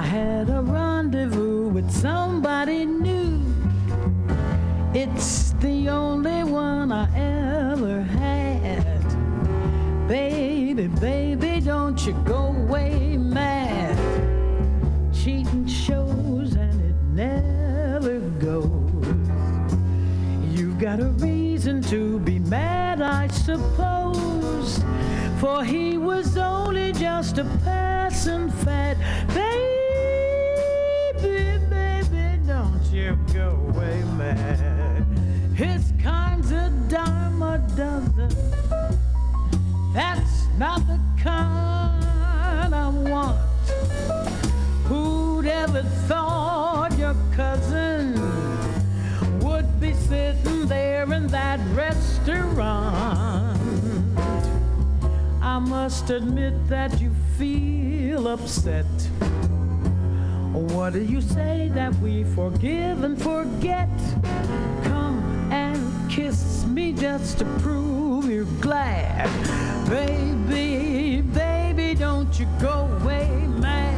I had a rendezvous with somebody new. It's the only one I ever had. Baby, baby, don't you go away mad. Cheating shows and it never goes. You've got a reason to be mad, I suppose. For he was only just a passing fat that restaurant. I must admit that you feel upset. What do you say that we forgive and forget? Come and kiss me just to prove you're glad. Baby, baby, don't you go away, man.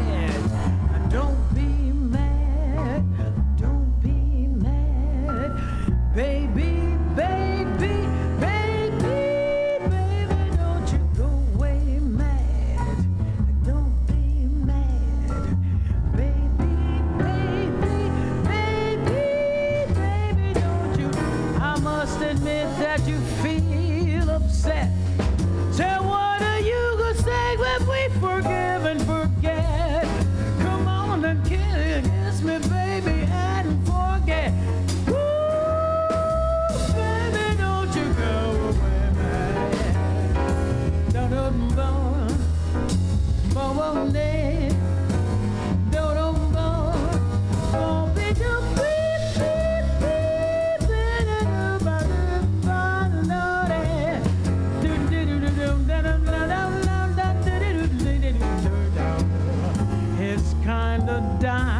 down.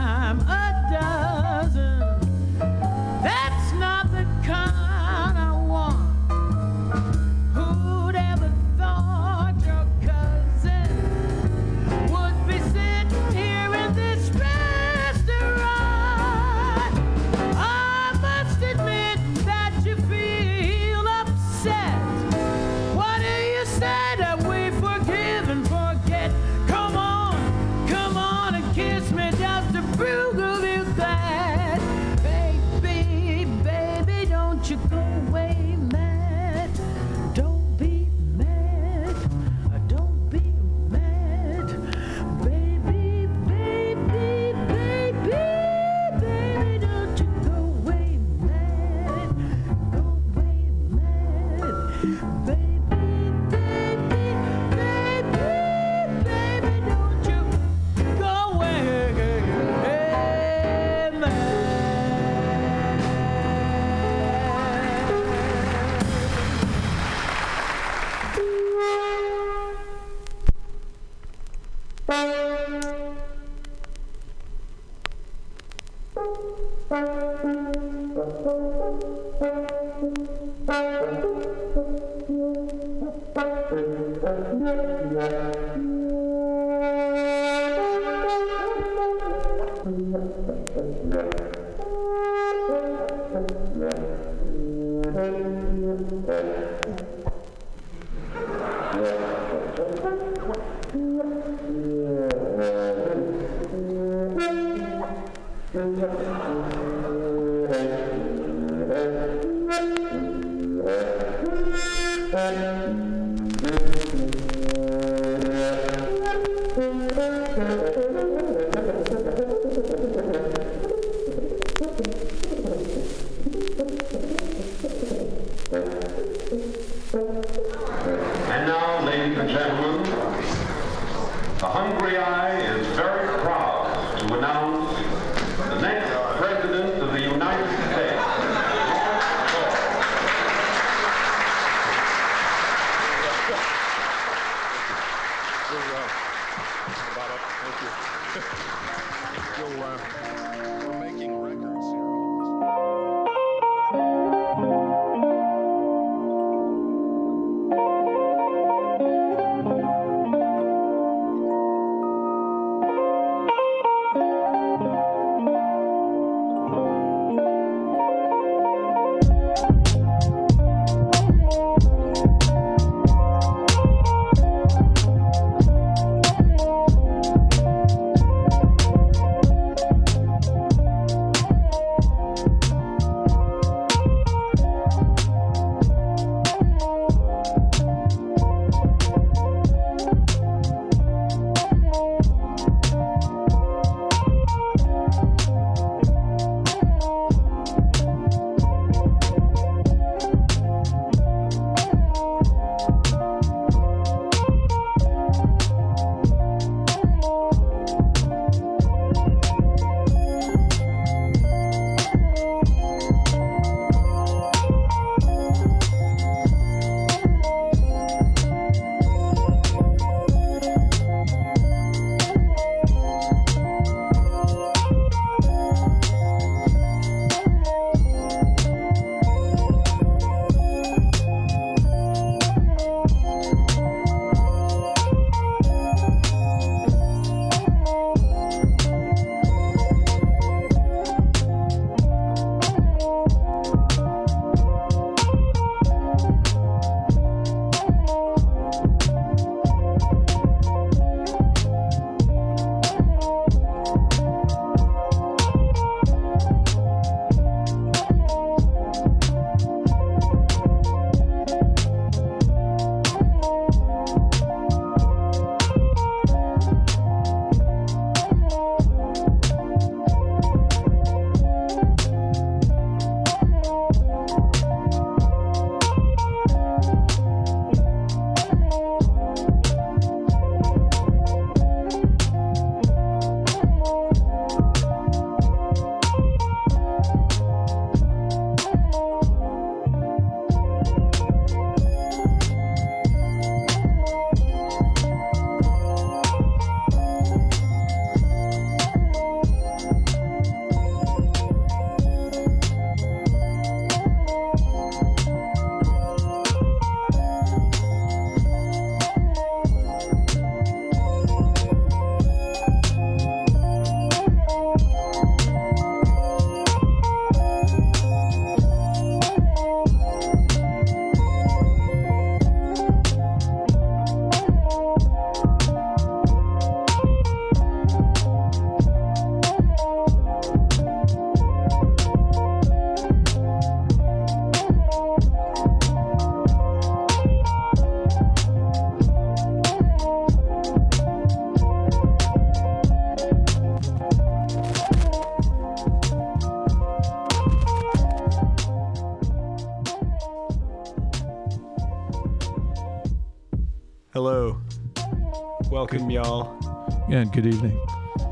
Good evening.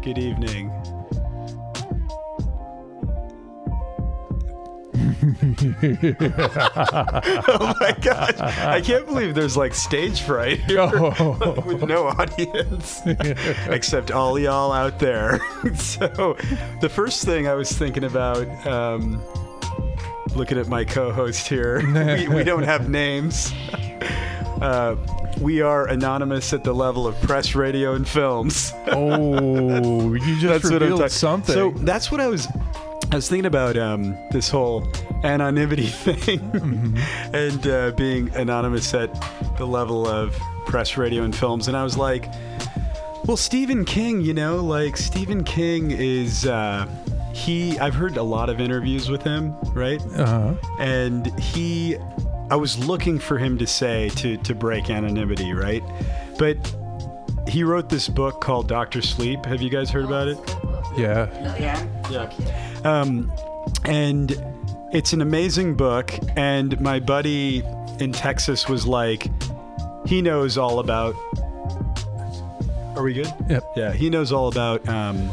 Good evening. oh my gosh. I can't believe there's like stage fright here Oh. with no audience except all y'all out there. so, the first thing I was thinking about, um, looking at my co host here, we, we don't have names. Uh, we are anonymous at the level of press, radio, and films. Oh, you just revealed talking- something. So that's what I was. I was thinking about um, this whole anonymity thing Mm-hmm. and uh, being anonymous at the level of press, radio, and films, and I was like, well, Stephen King, you know, like Stephen King is. Uh, he, I've heard a lot of interviews with him, right? uh-huh. and he i was looking for him to say to to break anonymity right? But he wrote this book called dr sleep. Have you guys heard about it? Yeah. yeah. Um and it's an amazing book and my buddy in texas was like he knows all about are we good? Yep. yeah, he knows all about um,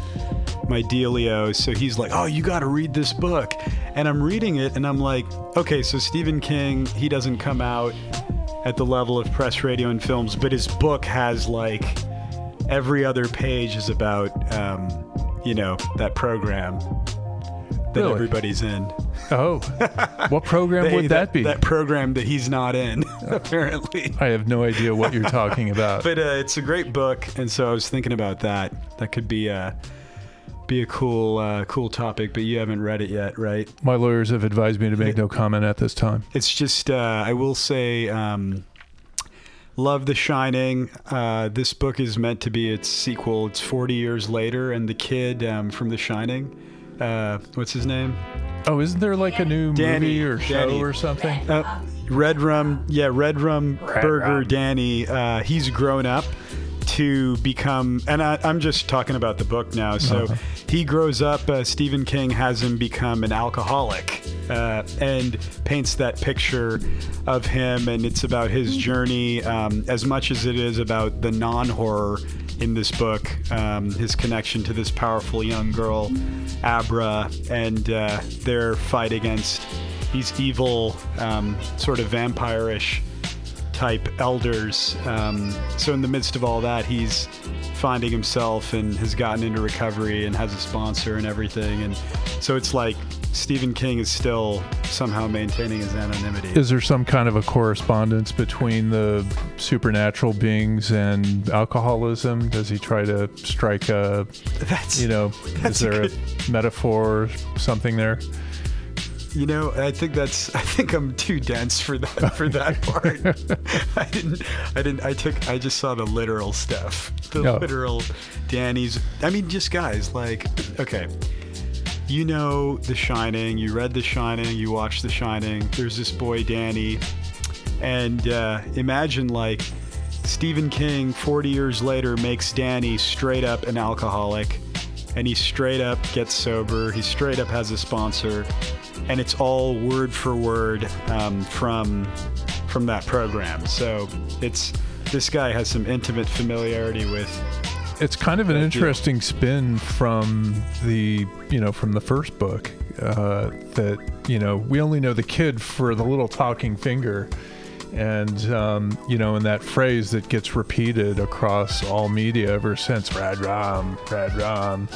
my dealio. So he's like, "Oh, you got to read this book," and I'm reading it, and I'm like, "Okay, so Stephen King, he doesn't come out at the level of press, radio, and films, but his book has like every other page is about, um, you know, that program that Really? everybody's in. Oh, what program They- would that, be? That program that he's not in, apparently. I have no idea what you're talking about. But uh, it's a great book, and so I was thinking about that. That could be a be a cool uh, cool topic, but you haven't read it yet, right? My lawyers have advised me to make no comment at this time. It's just uh, I will say, um, love The Shining. Uh, this book is meant to be its sequel. It's 40 years later, and the kid um, from The Shining, uh, what's his name? Oh, isn't there like a new Danny. movie or show Danny. or something? Uh, Red Rum, yeah, Red Rum Burger Rum. Danny. Uh, he's grown up to become, and I, I'm just talking about the book now. So Uh-huh. he grows up. Uh, Stephen King has him become an alcoholic, uh, and paints that picture of him, and it's about his journey um, as much as it is about the non-horror in this book. Um, his connection to this powerful young girl, Abra, and uh, their fight against these evil, um, sort of vampire-ish type elders. Um, so in the midst of all that, he's finding himself and has gotten into recovery and has a sponsor and everything. And so it's like Stephen King is still somehow maintaining his anonymity. Is there some kind of a correspondence between the supernatural beings and alcoholism? Does he try to strike a, that's you know, That's is a there a, good- metaphor or something there? You know, I think that's. I think I'm too dense for that. For that part, I didn't. I didn't. I took. I just saw the literal stuff. The Oh. literal Danny's. I mean, just guys. Like, okay, you know The Shining. You read The Shining. You watched The Shining. There's this boy Danny, and uh, imagine like Stephen King, 40 years later, makes Danny straight up an alcoholic, and he straight up gets sober. He straight up has a sponsor, and it's all word for word um, from from that program. So it's this guy has some intimate familiarity with. It's kind of an interesting spin from the you know from the first book uh, that you know we only know the kid for the little talking finger, and um, you know in that phrase that gets repeated across all media ever since Rad Ram, Rad Ram.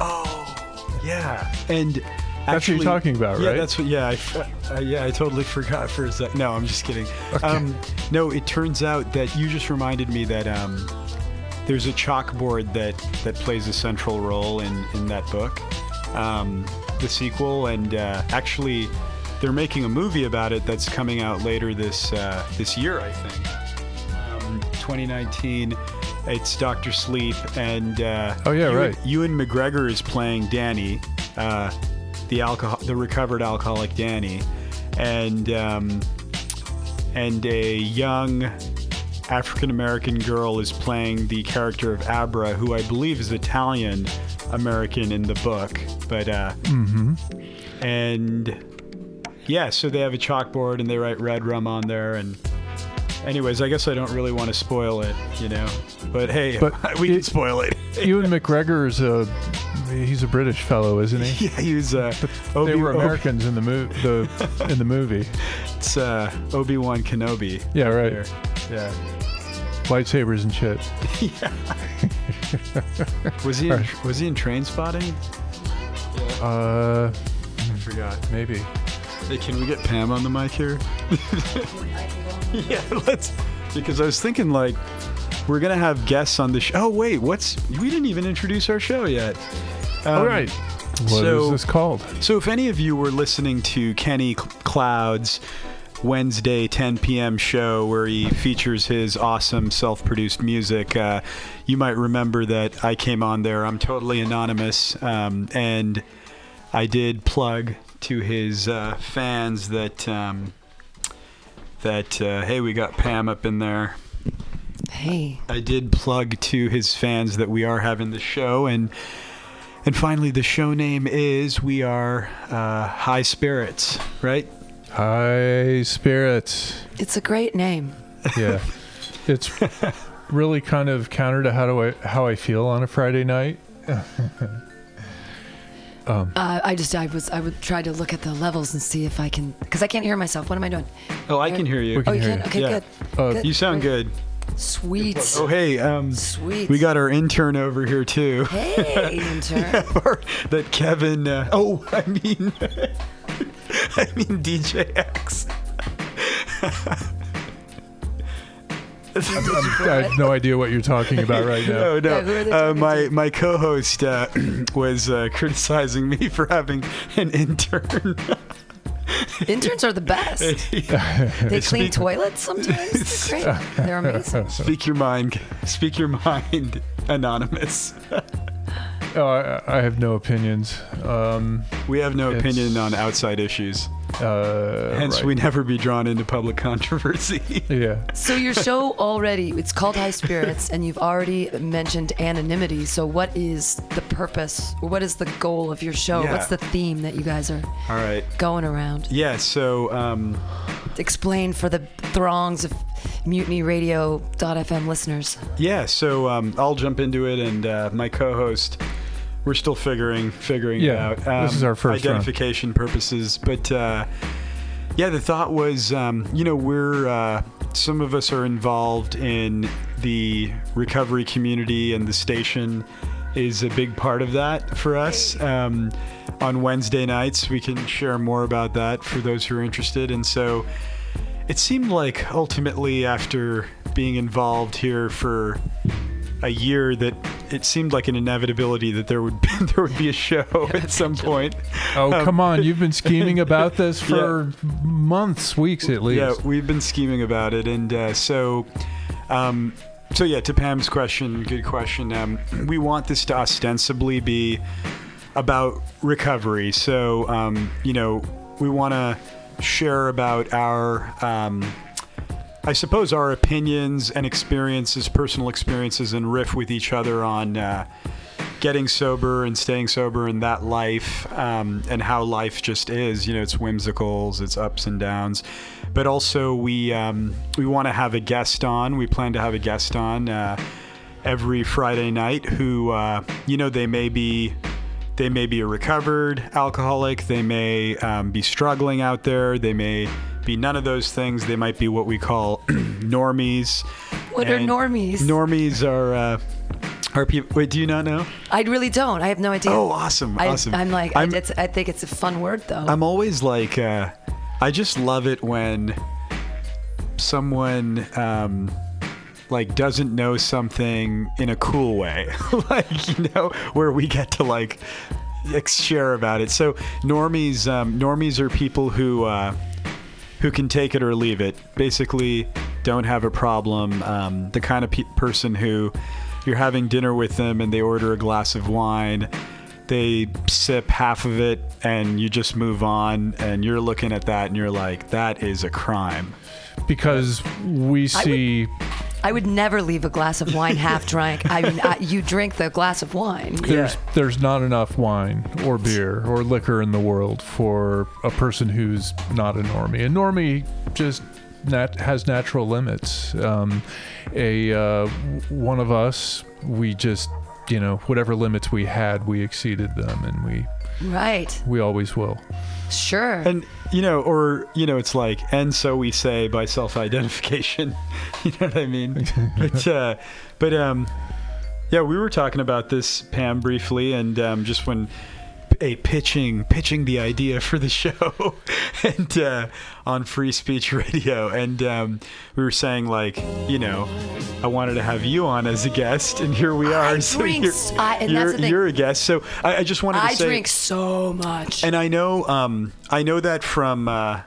Oh, yeah, and. What you're talking about, yeah, right? that's what. Yeah, I, uh, yeah, I totally forgot for a sec. No, I'm just kidding. Um, no, it turns out that you just reminded me that um, there's a chalkboard that that plays a central role in in that book, um, the sequel, and uh, actually, they're making a movie about it that's coming out later this uh, this year, I think. Um, 2019. It's Doctor Sleep, and uh, Oh, yeah, Ewan- right. Ewan McGregor is playing Danny, uh, the alcohol, the recovered alcoholic Danny, and um, and a young African American girl is playing the character of Abra, who I believe is Italian American in the book, but uh, and yeah, so they have a chalkboard and they write red rum on there, and anyways, I guess I don't really want to spoil it, you know. But hey, But we can it- spoil it. Ewan McGregor is a he's a British fellow, isn't he? yeah, he was. Uh, They Obi- were Obi- Americans in the mo- the in the movie. It's uh, Obi Wan Kenobi. Yeah, right. there. Yeah. Lightsabers and shit. yeah. Was he? In, was he in Trainspotting? Uh, I forgot. maybe. Hey, can we get Pam on the mic here? yeah, let's. Because I was thinking like we're gonna have guests on the show. Oh wait, what's? We didn't even introduce our show yet. Um, All right. What is so- this called? So if any of you were listening to Kenny Cloud's Wednesday 10 p.m. show where he features his awesome self-produced music, uh, you might remember that I came on there. I'm totally anonymous, um, and I did plug to his uh, fans that um, that uh, hey, we got Pam up in there. Hey. I did plug to his fans that we are having the show, and and finally, the show name is we are uh, High Spirits, right? High spirits. It's a great name. Yeah. it's really kind of counter to how do I how I feel on a Friday night. Uh, I just I was I would try to look at the levels and see if I can because I can't hear myself. What am I doing? Oh, I can hear you. We Oh, you hear can. you. Okay, Yeah. good. Uh, Good. You sound Great. good. Sweet. Oh, hey, um, Sweet. we got our intern over here too. Hey, intern. Or that Kevin. Uh, oh, I mean, I mean DJ X. I have no idea what you're talking about right now. No, no. Yeah, who are they uh, my to? my co-host uh, was uh, criticizing me for having an intern. Interns are the best. They clean toilets sometimes. They're great. They're amazing. Speak your mind. Speak your mind. Anonymous. Oh, I, I have no opinions. Um, We have no opinion on outside issues. Uh, Hence, right. we never be drawn into public controversy. Yeah. So your show already it's called High Spirits and you've already mentioned anonymity. So what is the purpose or what is the goal of your show? Yeah. What's the theme that you guys are All right. going around? Yeah. So, um, Explain for the throngs of mutinyradio.fm listeners. yeah. So um, I'll jump into it, and uh, my co-host, we're still figuring figuring Yeah, it out. Um, this is our first run. identification purposes, but uh, yeah, the thought was, um, you know, we're uh, some of us are involved in the recovery community, and the station is a big part of that for us. Um, on Wednesday nights, we can share more about that for those who are interested, and so it seemed like ultimately after being involved here for a year that it seemed like an inevitability that there would be, there would be a show at some point. Oh, Um, come on. You've been scheming about this for months, weeks at least. Yeah, we've been scheming about it, and uh, so, um, so yeah. To Pam's question, good question. Um, we want this to ostensibly be about recovery. So, um, you know, we want to share about our. Um, I suppose our opinions and experiences, personal experiences, and riff with each other on uh, getting sober and staying sober in that life um, and how life just is. You know, it's whimsicals, it's ups and downs. But also, we um, we want to have a guest on. We plan to have a guest on uh, every Friday night who, uh, you know, they may be they may be a recovered alcoholic. They may um, be struggling out there. They may be none of those things. They might be what we call normies. What are normies? Normies are uh, are people. Wait, do you not know? I really don't. I have no idea. Oh, awesome, I, awesome. I'm like, I'm- I think it's a fun word though. I'm always like, uh, I just love it when someone um, like doesn't know something in a cool way, like you know, where we get to like share about it. So normies, um, normies are people who uh, who can take it or leave it. Basically, don't have a problem. Um, the kind of pe- person who you're having dinner with them and they order a glass of wine. They sip half of it and you just move on, and you're looking at that and you're like, that is a crime. Because we see I would never leave a glass of wine half drunk. I mean, I, you drink the glass of wine. there's there's not enough wine or beer or liquor in the world for a person who's not a normie. A normie just nat- has natural limits. Um, a uh, one of us, we just you know whatever limits we had, we exceeded them, and we Right. we always will. Sure. And you know, or you know, it's like, and so we say by self-identification. you know what I mean? but, uh, but um, yeah, we were talking about this, Pam, briefly, and um, just when a pitching pitching the idea for the show and uh, on free speech radio and um, we were saying like you know i wanted to have you on as a guest and here we are I so drink you're, I- and you're, that's you're a guest so i, I just wanted to I say drink so much. and I know, um, I know that from uh,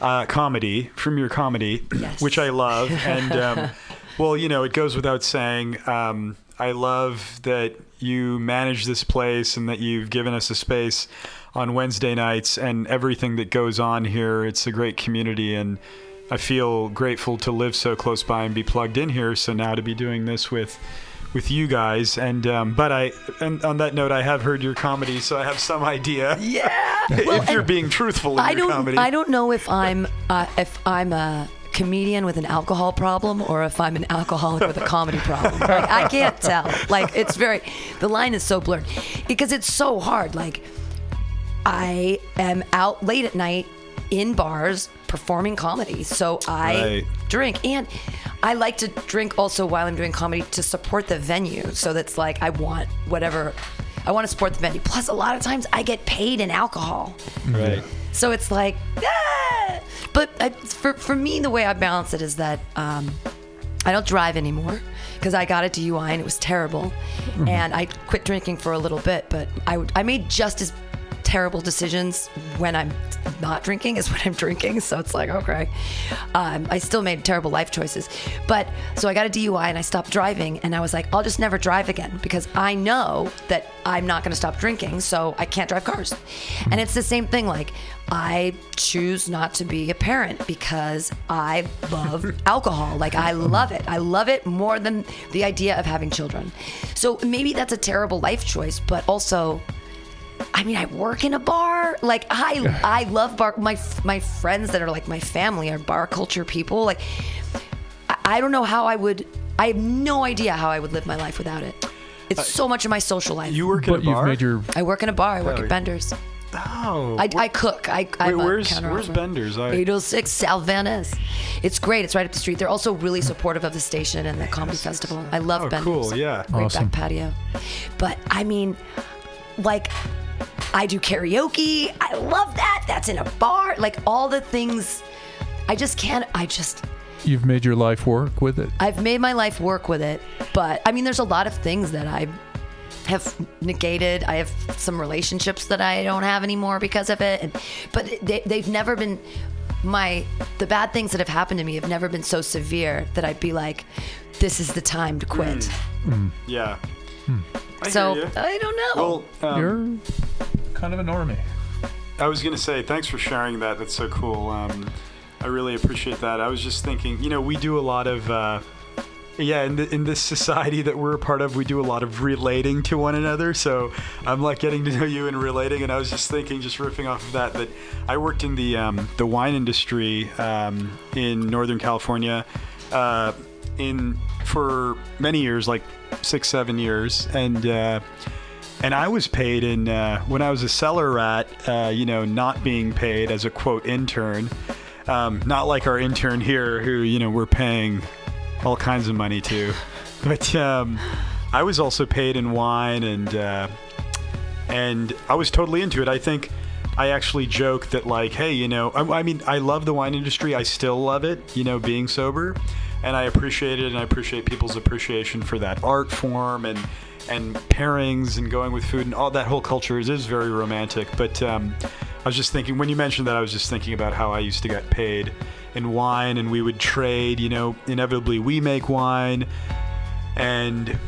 uh, comedy, from your comedy, Yes. which I love. And um, well, you know, it goes without saying. Um, I love that you manage this place and that you've given us a space on Wednesday nights and everything that goes on here. It's a great community and. I feel grateful to live so close by and be plugged in here. So now to be doing this with with you guys and um, but I and on that note I have heard your comedy so I have some idea yeah. if Well, you're being truthful in I your don't. comedy. I don't know if I'm uh, if I'm a comedian with an alcohol problem or if I'm an alcoholic with a comedy problem. Like, I can't tell. Like it's very. The line is so blurred because it's so hard. Like I am out late at night in bars performing comedy, so I Right. drink and. I like to drink also while I'm doing comedy to support the venue. So that's like I want whatever I want to support the venue. Plus, a lot of times I get paid in alcohol. right. So it's like, ah! but I, for for me, the way I balance it is that um, I don't drive anymore because I got a DUI and it was terrible, and I quit drinking for a little bit. But I I made just as terrible decisions when I'm not drinking is when I'm drinking. So it's like, okay, um, I still made terrible life choices. But so I got a DUI and I stopped driving, and I was like, I'll just never drive again because I know that I'm not going to stop drinking, so I can't drive cars. And it's the same thing. Like, I choose not to be a parent because I love alcohol. Like, I love it. I love it more than the idea of having children. So maybe that's a terrible life choice, but also. I mean, I work in a bar. Like I, I love bar. My my friends that are like my family are bar culture people. Like, I, I don't know how I would. I have no idea how I would live my life without it. It's uh, so much of my social life. You work in But a bar. your I work in a bar. I work Oh, at Bender's. oh. I, I cook. I, I'm Wait, a where's- where's offer. Bender's? I- 806 South Van Ness. It's great. It's right up the street. They're also really supportive of the station and the comedy festival. I love Oh, Bender's. cool, yeah. Great Awesome. back patio. But I mean, like, I do karaoke. I love that. That's in a bar. Like all the things. I just can't. I just. you've made your life work with it. I've made my life work with it, but I mean, there's a lot of things that I have negated. I have some relationships that I don't have anymore because of it, and, but they, they've never been my the bad things that have happened to me have never been so severe that I'd be like, this is the time to quit. Hmm. Hmm. yeah. Hmm. I So. I don't know. Well, um, You're kind of a normie. I was gonna say thanks for sharing that. That's so cool. Um, I really appreciate that. I was just thinking, you know, we do a lot of. Uh, yeah, in, the, in this society that we're a part of, we do a lot of relating to one another. So I'm like getting to know you and relating. And I was just thinking, just riffing off of that, that I worked in the um, the wine industry um, in Northern California uh, in for many years, like six, seven years, and. Uh, and I was paid in uh, when I was a cellar rat, uh, you know, not being paid as a quote intern, um, not like our intern here, who you know we're paying all kinds of money to, but um, I was also paid in wine, and uh, and I was totally into it. I think I actually joke that like, hey, you know, I, I mean, I love the wine industry. I still love it, you know, being sober, and I appreciate it, and I appreciate people's appreciation for that art form and and pairings and going with food and all that whole culture is, is very romantic. But um, I was just thinking when you mentioned that, I was just thinking about how I used to get paid in wine, and we would trade. You know, inevitably we make wine, and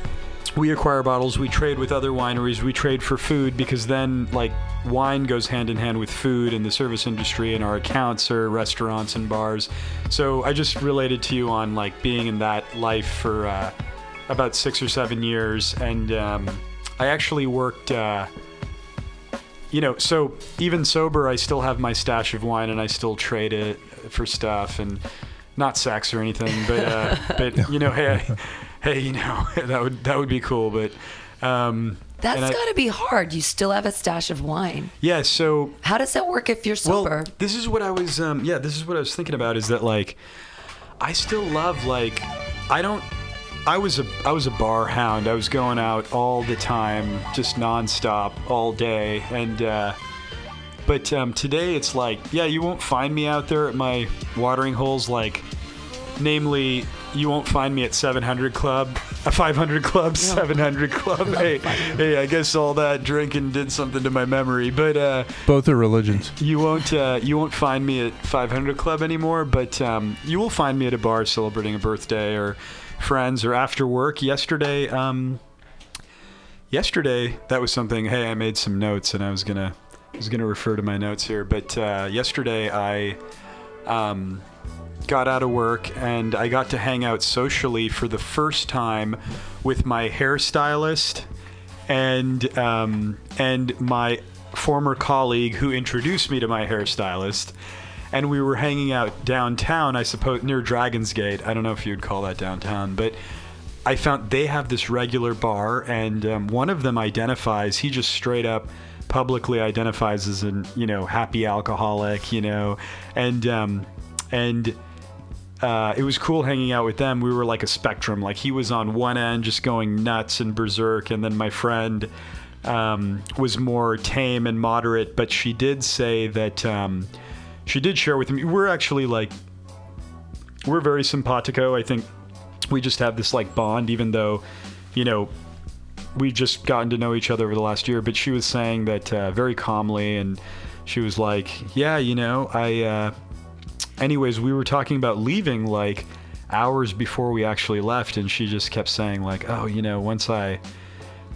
we acquire bottles. We trade with other wineries. We trade for food because then like wine goes hand in hand with food in the service industry, and our accounts are restaurants and bars. So I just related to you on like being in that life for. Uh, about six or seven years, and um, I actually worked. Uh, you know, so even sober, I still have my stash of wine, and I still trade it for stuff. And not sex or anything, but uh, but you know, hey, I, hey, you know, that would that would be cool. But um, That's got to be hard. You still have a stash of wine. yeah. So How does that work if you're sober? Well, this is what I was. Um, yeah, this is what I was thinking about. Is that like, I still love like, I don't. I was a I was a bar hound. I was going out all the time, just nonstop, all day, and. Uh, but um, today it's like, yeah, you won't find me out there at my watering holes. Like, namely, you won't find me at 700 Club, a 500 Club, 700 Club. Hey, hey, I guess all that drinking did something to my memory. But uh, Both are religions. you won't uh, you won't find me at 500 Club anymore, but um, you will find me at a bar celebrating a birthday or friends or after work. Yesterday, um, yesterday that was something. Hey, I made some notes and I was gonna I was gonna refer to my notes here, but uh, yesterday I um, got out of work and I got to hang out socially for the first time with my hairstylist and um, and my former colleague who introduced me to my hairstylist. And we were hanging out downtown, I suppose, near Dragon's Gate. I don't know if you'd call that downtown, but I found they have this regular bar, and um, one of them identifies. He just straight up publicly identifies as an you know happy alcoholic, you know, and um, and uh, it was cool hanging out with them. We were like a spectrum. Like he was on one end, just going nuts and berserk, and then my friend um, was more tame and moderate. But she did say that um, she did share with me. We're actually like we're very simpatico. I think we just have this like bond, even though you know we've just gotten to know each other over the last year. But she was saying that uh, very calmly, and she was like, "Yeah, you know, I." Uh, anyways, we were talking about leaving like hours before we actually left, and she just kept saying like, "Oh, you know, once I."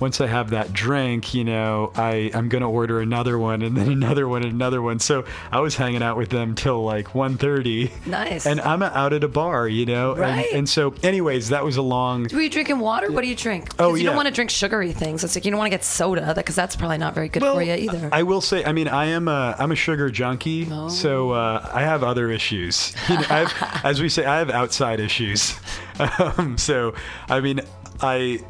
Once I have that drink, you know, I, I'm gonna order another one and then another one and another one. So I was hanging out with them till like 1.30. Nice. And I'm out at a bar, you know. and- Right. And, so, anyways, that was a long. Were you drinking water? What do you drink? Oh, you yeah. don't want to drink sugary things. It's like you don't want to get soda because that's probably not very good for you either. I will say, I mean, I am a I'm a sugar junkie, Oh. so uh, I have other issues. You know, have, as we say, I have outside issues. Um, so, I mean, I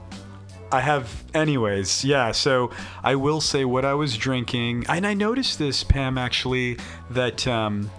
I have, anyways, yeah. So I will say what I was drinking, and I noticed this, Pam, actually, that um,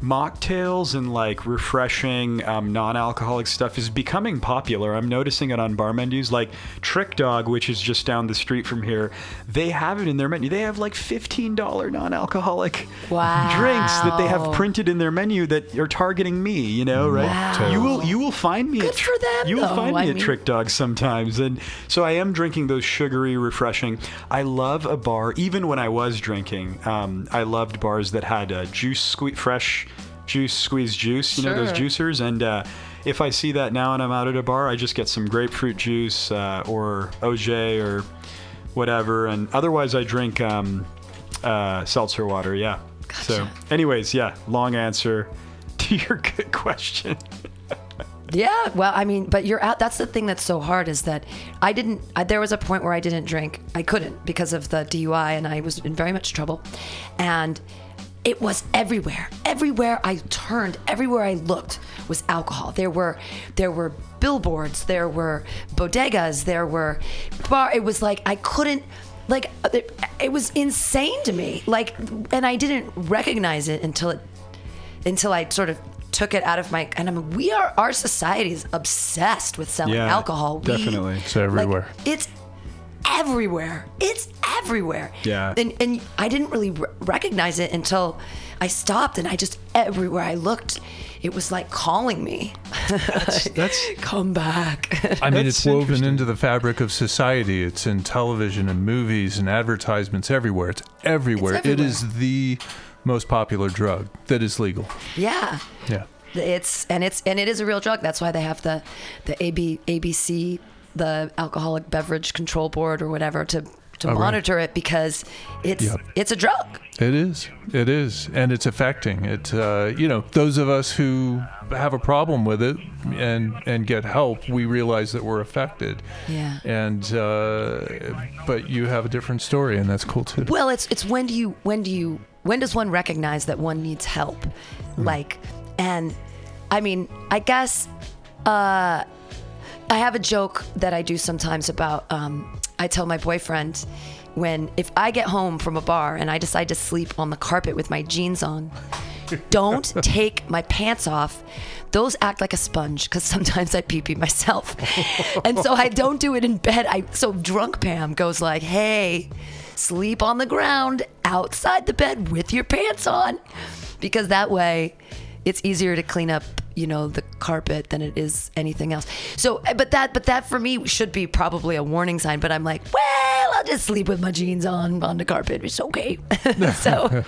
mocktails and like refreshing um, non-alcoholic stuff is becoming popular. I'm noticing it on bar menus, like Trick Dog, which is just down the street from here. They have it in their menu. They have like fifteen dollar non-alcoholic Wow. drinks that they have printed in their menu that are targeting me. You know, right? Wow. You will you will find me. Good at, for them, You will though. find me I at mean- Trick Dog sometimes, and so I am drinking those sugary, refreshing. I love a bar. Even when I was drinking, um, I loved bars that had uh, juice, sque- fresh juice, squeeze juice. You know those juicers, and uh, if I see that now and I'm out at a bar, I just get some grapefruit juice uh, or OJ or whatever, and otherwise I drink um, uh, seltzer water. Yeah. So, anyways, yeah, long answer to your good question. Yeah, well, I mean, but you're out. That's the thing that's so hard is that I didn't. I, there was a point where I didn't drink. I couldn't because of the DUI, and I was in very much trouble. And it was everywhere. Everywhere I turned, everywhere I looked was alcohol. There were, there were billboards. There were bodegas. There were bar. It was like I couldn't. Like uh, it, it was insane to me. Like, and I didn't recognize it until it until I sort of took it out of my and I mean we are our society is obsessed with selling Yeah, alcohol. We- definitely. It's everywhere. like, it's everywhere. It's everywhere. Yeah. And and I didn't really r- recognize it until I stopped and I just everywhere I looked, it was like calling me. that's- come back. I mean, That's it's woven into the fabric of society. It's in television and movies and advertisements everywhere. It's everywhere. It's everywhere. is the most popular drug that is legal. yeah. Yeah. it's and it's and it is a real drug. That's why they have the the AB ABC, the Alcoholic Beverage Control Board or whatever to to Oh, monitor it because it's Yep. it's a drug. It is. It is, and it's affecting it. Uh, you know, those of us who have a problem with it and and get help, we realize that we're affected. Yeah. And uh, but you have a different story, and that's cool too. Well, it's it's when do you when do you when does one recognize that one needs help, Hmm. like, and I mean, I guess uh, I have a joke that I do sometimes about. Um, I tell my boyfriend when if I get home from a bar and I decide to sleep on the carpet with my jeans on, don't take my pants off. Those act like a sponge because sometimes I pee pee myself, and so I don't do it in bed. I so drunk Pam goes like, "Hey, sleep on the ground outside the bed with your pants on," because that way it's easier to clean up you know the carpet than it is anything else so eh, but that but that for me should be probably a warning sign but i'm like well i'll just sleep with my jeans on on the carpet it's okay so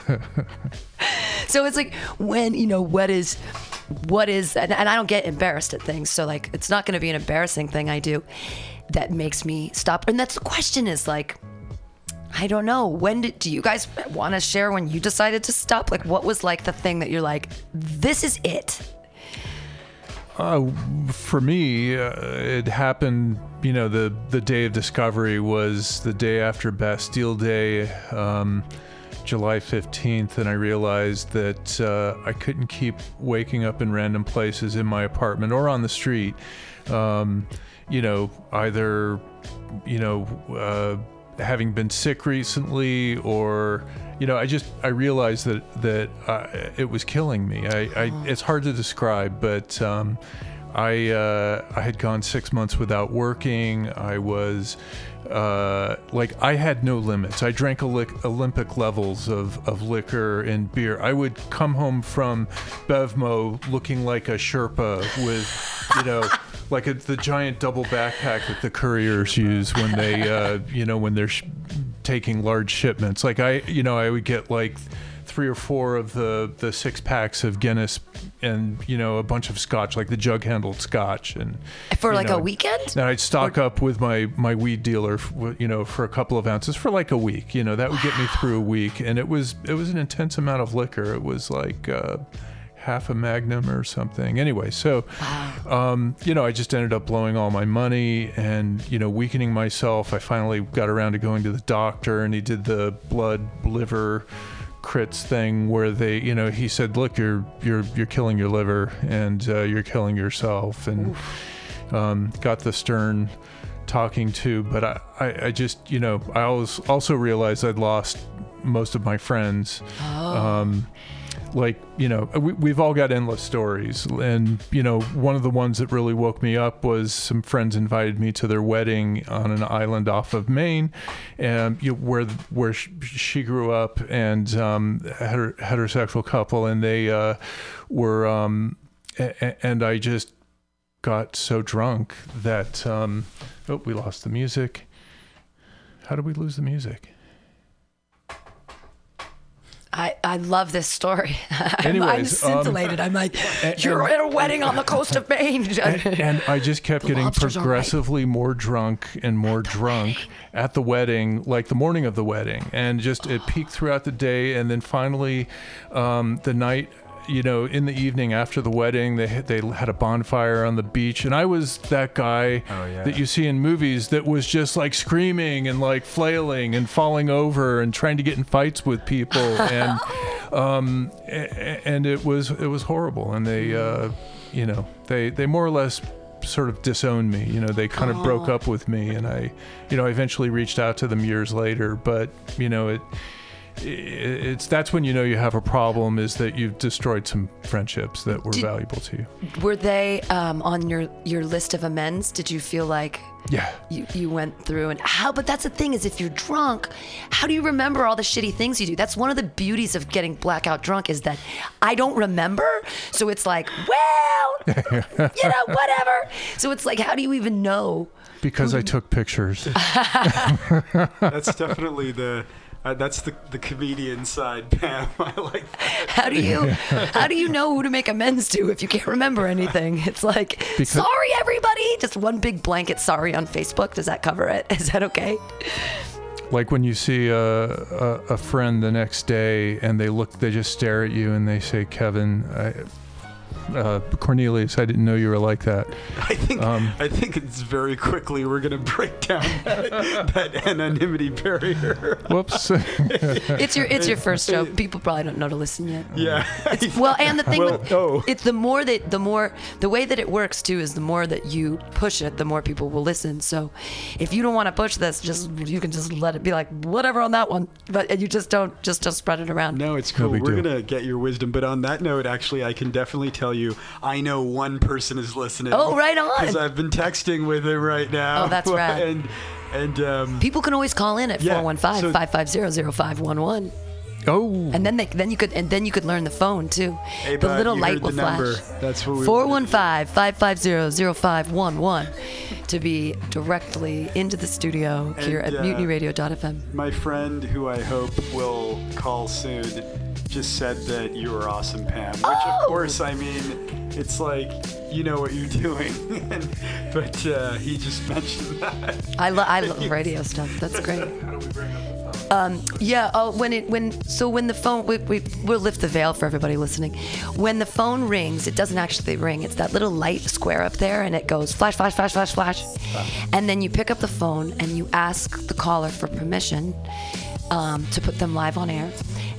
so it's like when you know what is what is and, and i don't get embarrassed at things so like it's not going to be an embarrassing thing i do that makes me stop and that's the question is like I don't know. When did do you guys want to share when you decided to stop? Like, what was like the thing that you're like, this is it? Uh, for me, uh, it happened. You know, the the day of discovery was the day after Bastille Day, um, July fifteenth, and I realized that uh, I couldn't keep waking up in random places in my apartment or on the street. Um, you know, either you know. Having been sick recently or you know i just i realized that that uh, it was killing me I, I it's hard to describe but um, i uh, i had gone six months without working i was uh, like I had no limits. I drank Oli- Olympic levels of, of liquor and beer. I would come home from Bevmo looking like a Sherpa with, you know, like a, the giant double backpack that the couriers use when they, uh, you know, when they're sh- taking large shipments. Like I, you know, I would get like three or four of the the six packs of Guinness and you know a bunch of scotch, like the jug handled scotch, and For like know, a weekend? And I'd stock up with my my weed dealer, you know, for a couple of ounces for like a week. You know, that would get me through a week, and it was it was an intense amount of liquor. It was like. Uh, half a magnum or something. Anyway so um, you know i just ended up blowing all my money and you know weakening myself. I finally got around to going to the doctor and he did the blood liver crits thing where they you know he said look you're you're you're killing your liver and uh, you're killing yourself. And um, got the stern talking to but I, I i just you know i always also realized i'd lost most of my friends. Um, like you know we, we've all got endless stories. And you know one of the ones that really woke me up was some friends invited me to their wedding on an island off of maine and you know, where where she grew up and um heter- heterosexual couple and they uh were um and i just got so drunk that um oh we lost the music. How did we lose the music I, I love this story. I'm, I'm Anyways, um, scintillated. I'm like, and- you're at a wedding on the coast of Maine. and, and I just kept The getting all right. progressively more drunk and more drunk at the wedding, like the morning of the wedding, and just it peaked throughout the day, and then finally, um, the night. You know, in the evening after the wedding, they had- they had a bonfire on the beach, and I was that guy Oh, yeah. that you see in movies that was just like screaming and like flailing and falling over and trying to get in fights with people, and um, a- a- and it was it was horrible, and they, uh, you know, they they more or less sort of disowned me. You know, they kind of broke up with me, and I, you know, I eventually reached out to them years later, but you know, it. I- It's that's when you know you have a problem is that you've destroyed some friendships that were Did- valuable to you. Were they um, on your, your list of amends? Did you feel like Yeah. you, you went through and how? But that's the thing is, if you're drunk, how do you remember all the shitty things you do? That's one of the beauties of getting blackout drunk is that I don't remember. So it's like, well, you know, whatever. So it's like, how do you even know? Because I took pictures. That's definitely the. Uh, that's the the comedian side, Pam. I like that. How do you how do you know who to make amends to if you can't remember anything? It's like Because- sorry everybody, just one big blanket sorry on Facebook. Does that cover it? Is that okay? like when you see a, a, a friend the next day and they look they just stare at you and they say kevin I, uh, Cornelius. I didn't know you were like that. I think Um, I think it's very quickly we're gonna break down that, that anonymity barrier. Whoops. It's your it's your first show. People probably don't know to listen yet. yeah. Well, and the thing Well, with oh. it's the more that the more the way that it works too is the more that you push it, the more people will listen. So, if you don't want to push this, just you can just let it be like whatever on that one, but and you just don't just don't spread it around. No, it's cool. big We're gonna get your wisdom, but on that note, actually, I can definitely tell you, I know one person is listening. Oh, right on. Because I've been texting with him right now. Oh, that's rad. and and um, People can always call in at Yeah, 415 so- 550 0511. oh. And then they then you could and then you could learn the phone too. Hey, the little you light will the number. flash. That's what we 415-550-0511 to be directly into the studio here And, at uh, mutinyradio.fm. my friend, who I hope will call soon, just said that you were awesome, Pam. Which, Oh! of course, I mean, it's like you know what you're doing. and, but uh, he just mentioned that. I, lo- I love radio stuff. That's great. How do we bring Um, yeah. Oh, when it when so when the phone we, we we'll lift the veil for everybody listening. When the phone rings, it doesn't actually ring. It's that little light square up there, and it goes flash, flash, flash, flash, flash, and then you pick up the phone and you ask the caller for permission um, to put them live on air,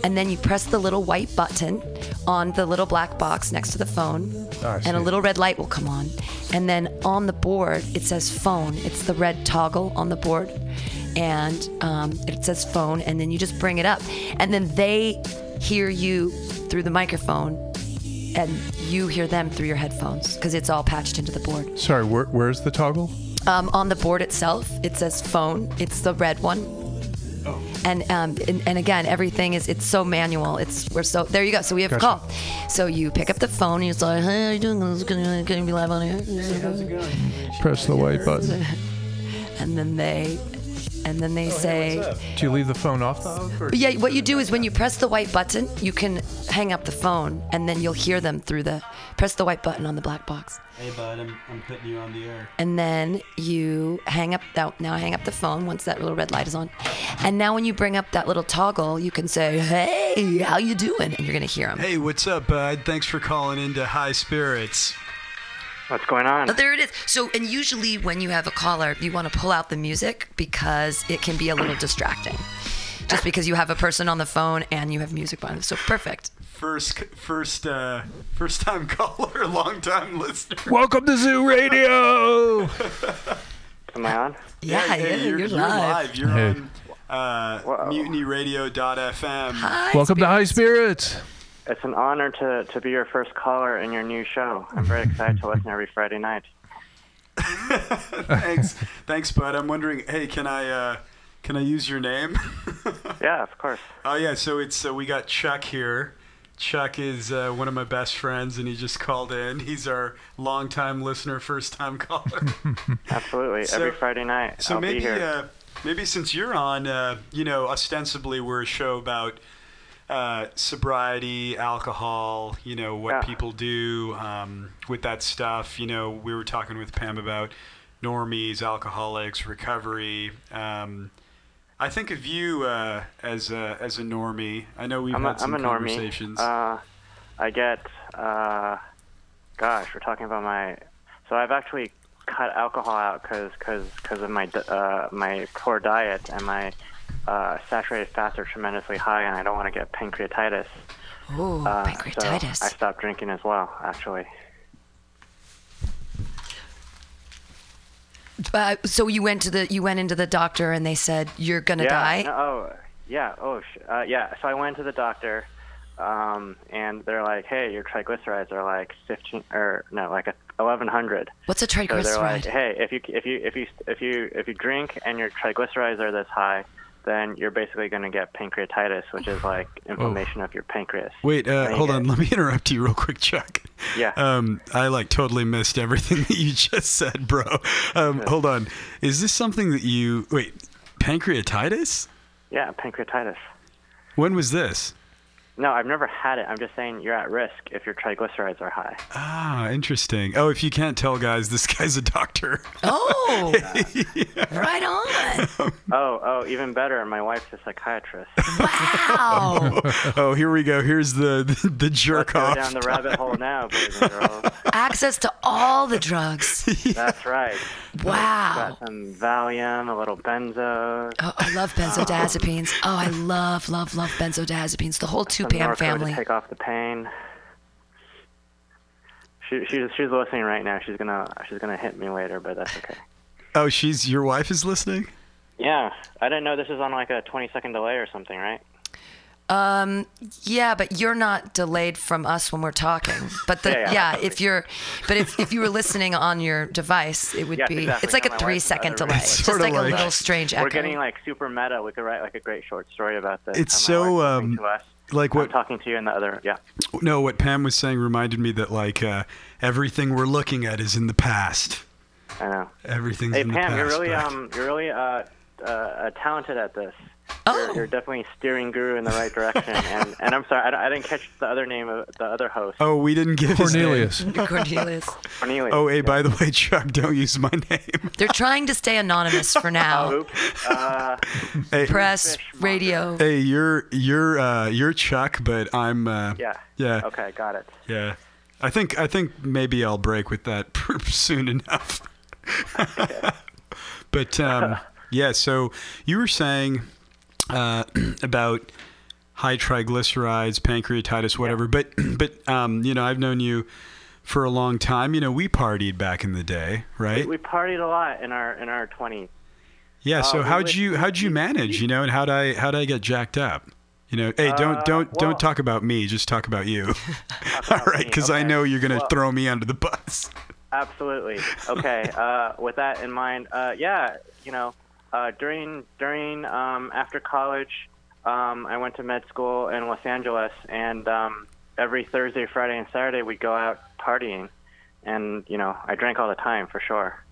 and then you press the little white button on the little black box next to the phone, I and a little red light will come on, and then on the board it says phone. It's the red toggle on the board, and um, it says phone, and then you just bring it up, and then they hear you through the microphone, and you hear them through your headphones because it's all patched into the board. Sorry, where, where's the toggle? Um, on the board itself, it says phone. It's the red one. And, um, and and again, everything is it's so manual. It's we're so there you go. So we have a call. So you pick up the phone. and You say, "Hey, how you doing? This is gonna, gonna be live on air." Press the white button. And then they, and then they oh, say, Do you leave the phone off the hook? Or? Yeah, what you do is when you press the white button, you can hang up the phone, and then you'll hear them through the press the white button on the black box, Hey, bud, I'm, I'm putting you on the air. and then you hang up that now hang up the phone once that little red light is on, and now when you bring up that little toggle, you can say, "Hey, how you doing?" and you're gonna hear them. Hey, what's up, bud? Thanks for calling into High Spirits. What's going on? But there it is. So, and usually when you have a caller, you want to pull out the music because it can be a little distracting. Just because you have a person on the phone and you have music behind them. So perfect. First, first, uh, first time caller, long time listener. Welcome to Zoo Radio. Am I on? Yeah, yeah, hey, you're, you're, live. You're Hey. on uh, mutinyradio.fm. Hi, Welcome to High Spirits. It's an honor to, to be your first caller in your new show. I'm very excited to listen every Friday night. Thanks, thanks, bud. I'm wondering, hey, can I, uh, can I use your name? Yeah, of course. oh yeah, so it's uh, we got Chuck here. Chuck is uh, one of my best friends, and he just called in. He's our longtime listener, first time caller. Absolutely. So- every Friday night. So I'll maybe, uh, maybe since you're on, uh, you know, ostensibly we're a show about uh, sobriety, alcohol, you know, what Yeah. people do um, with that stuff. You know, we were talking with Pam about normies, alcoholics, recovery. Um, I think of you uh, as a as a normie. I know we've I'm a, had some I'm a normie. conversations. Uh, I get, uh, gosh, we're talking about my. So I've actually cut alcohol out because cause, cause of my uh, my poor diet and my uh, saturated fats are tremendously high, and I don't want to get pancreatitis. Oh, Uh, pancreatitis. So I stopped drinking as well, actually. Uh, so you went to the you went into the doctor and they said you're gonna yeah. die. no, oh, yeah. Oh, sh- uh, yeah. So I went to the doctor, um, and they're like, "Hey, your triglycerides are like 15 or no, like a 1100." What's a So they're like, triglyceride? "Hey, if you if you if you if you if you drink and your triglycerides are this high, then you're basically going to get pancreatitis, which is like inflammation of your pancreas." Wait, uh, hold on. Let me interrupt you real quick, Chuck. Yeah. Um, I like totally missed everything that you just said, bro. Um, hold on. Is this something that you wait? Pancreatitis? Yeah, pancreatitis. When was this? No, I've never had it. I'm just saying you're at risk if your triglycerides are high. Ah, interesting. Oh, if you can't tell, guys, this guy's a doctor. Oh, right on. Oh, oh, even better. My wife's a psychiatrist. Wow. Oh, here we go. Here's the the, the jerk Let's off. go down the rabbit hole now, boys and girls. Access to all the drugs. That's right. Wow. Got some Valium, a little benzo. Oh, I love benzodiazepines. Oh, I love, love, love benzodiazepines. The whole two some Pam family. to take off the pain. She, she's she's listening right now. She's gonna she's gonna hit me later, but that's okay. Oh, she's your wife is listening. Yeah, I didn't know this is on like a 20 second delay or something, right? Um, yeah, but you're not delayed from us when we're talking. But the Yeah, yeah, yeah. if you're, but if, if you were listening on your device, it would Yes, be. exactly. It's like On a my three wife's second other delay. It's just Sorta like, a little strange We're getting like super meta. We could write like a great short story about this. It's so, wife's listening um, like I'm what- talking to you in the other. Yeah. No, what Pam was saying reminded me that like uh, everything we're looking at is in the past. I know. Everything's Hey in the Pam, past. you're really um you're really uh, uh talented at this. Oh. You're, you're definitely steering Guru in the right direction. and and I'm sorry, I, I didn't catch the other name of the other host, Oh, we didn't give his name. Cornelius. Cornelius. Cornelius. Oh, hey, by the way, Chuck, don't use my name. They're trying to stay anonymous for now. oops. Uh, Hey, Press, radio. hey, you're you're uh, you're Chuck, but I'm uh, yeah. yeah Okay, got it. yeah. I think I think maybe I'll break with that soon enough. but um, yeah, so you were saying uh, about high triglycerides, pancreatitis, whatever. But but um, you know, I've known you for a long time. You know, we partied back in the day, right? We partied a lot in our in our 20s. Yeah. So Uh, we how'd would- you how'd you manage? You know, and how'd I how'd I get jacked up? You know, hey, don't Uh, don't well- don't talk about me. Just talk about you. Talk about right, me, because I know you're gonna Well, throw me under the bus. Absolutely. Okay. uh, with that in mind, uh, yeah, you know, uh, during during um, after college, um, I went to med school in Los Angeles, and um, every Thursday, Friday, and Saturday we'd go out partying, and you know, I drank all the time for sure.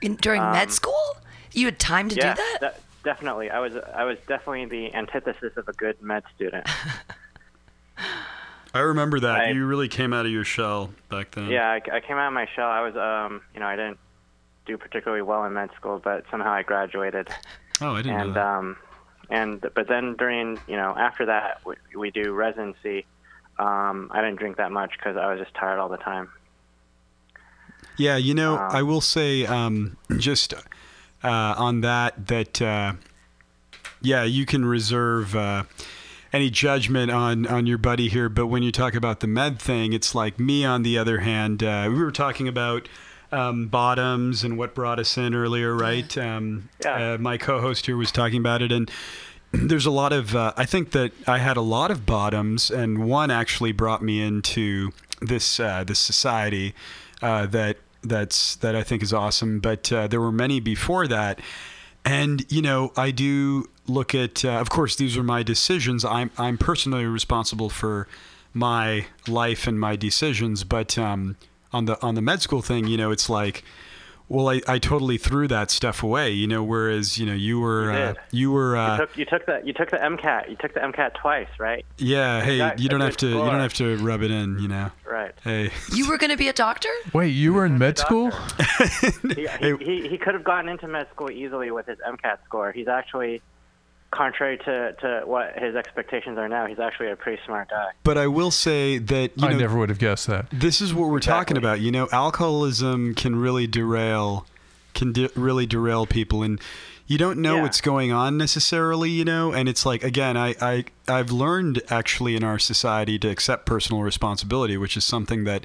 In, during med um, school? You had time to yeah, do that? de- definitely. I was I was definitely the antithesis of a good med student. I remember that I- you really came out of your shell back then. Yeah, I, I came out of my shell. I was, um, you know, I didn't do particularly well in med school, but somehow I graduated. Oh, I didn't know and that. um, and but then during, you know, after that we, we do residency. Um, I didn't drink that much because I was just tired all the time. Yeah, you know, Um, I will say um, just uh, on that that uh, yeah, you can reserve uh, any judgment on on your buddy here, but when you talk about the med thing, it's like me. On the other hand, uh, we were talking about. Um, bottoms and what brought us in earlier, right? Um, Yeah. uh, my co-host here was talking about it, and there's a lot of. Uh, I think that I had a lot of bottoms, and one actually brought me into this uh, this society uh, that that's that I think is awesome. But uh, there were many before that, and you know I do look at. Uh, of course, these are my decisions. I'm I'm personally responsible for my life and my decisions. But um, on the on the med school thing, you know, it's like. Well, I, I totally threw that stuff away, you know. Whereas, you know, you were You uh, you were uh, you took you took the you took the MCAT. You took the MCAT twice, right? yeah. Hey, got you don't have to you don't have to rub it in, you know. Right. Hey, You were going to be a doctor? Wait, you were in med school? He, he, he, he could have gotten into med school easily with his MCAT score. He's actually, contrary to, to what his expectations are now, he's actually a pretty smart guy. but I will say that you I know never would have guessed that. this is what we're talking about. You know, alcoholism can really derail can de- really derail people, and you don't know Yeah. what's going on necessarily. You know, and it's like again, I I I've learned actually in our society to accept personal responsibility, which is something that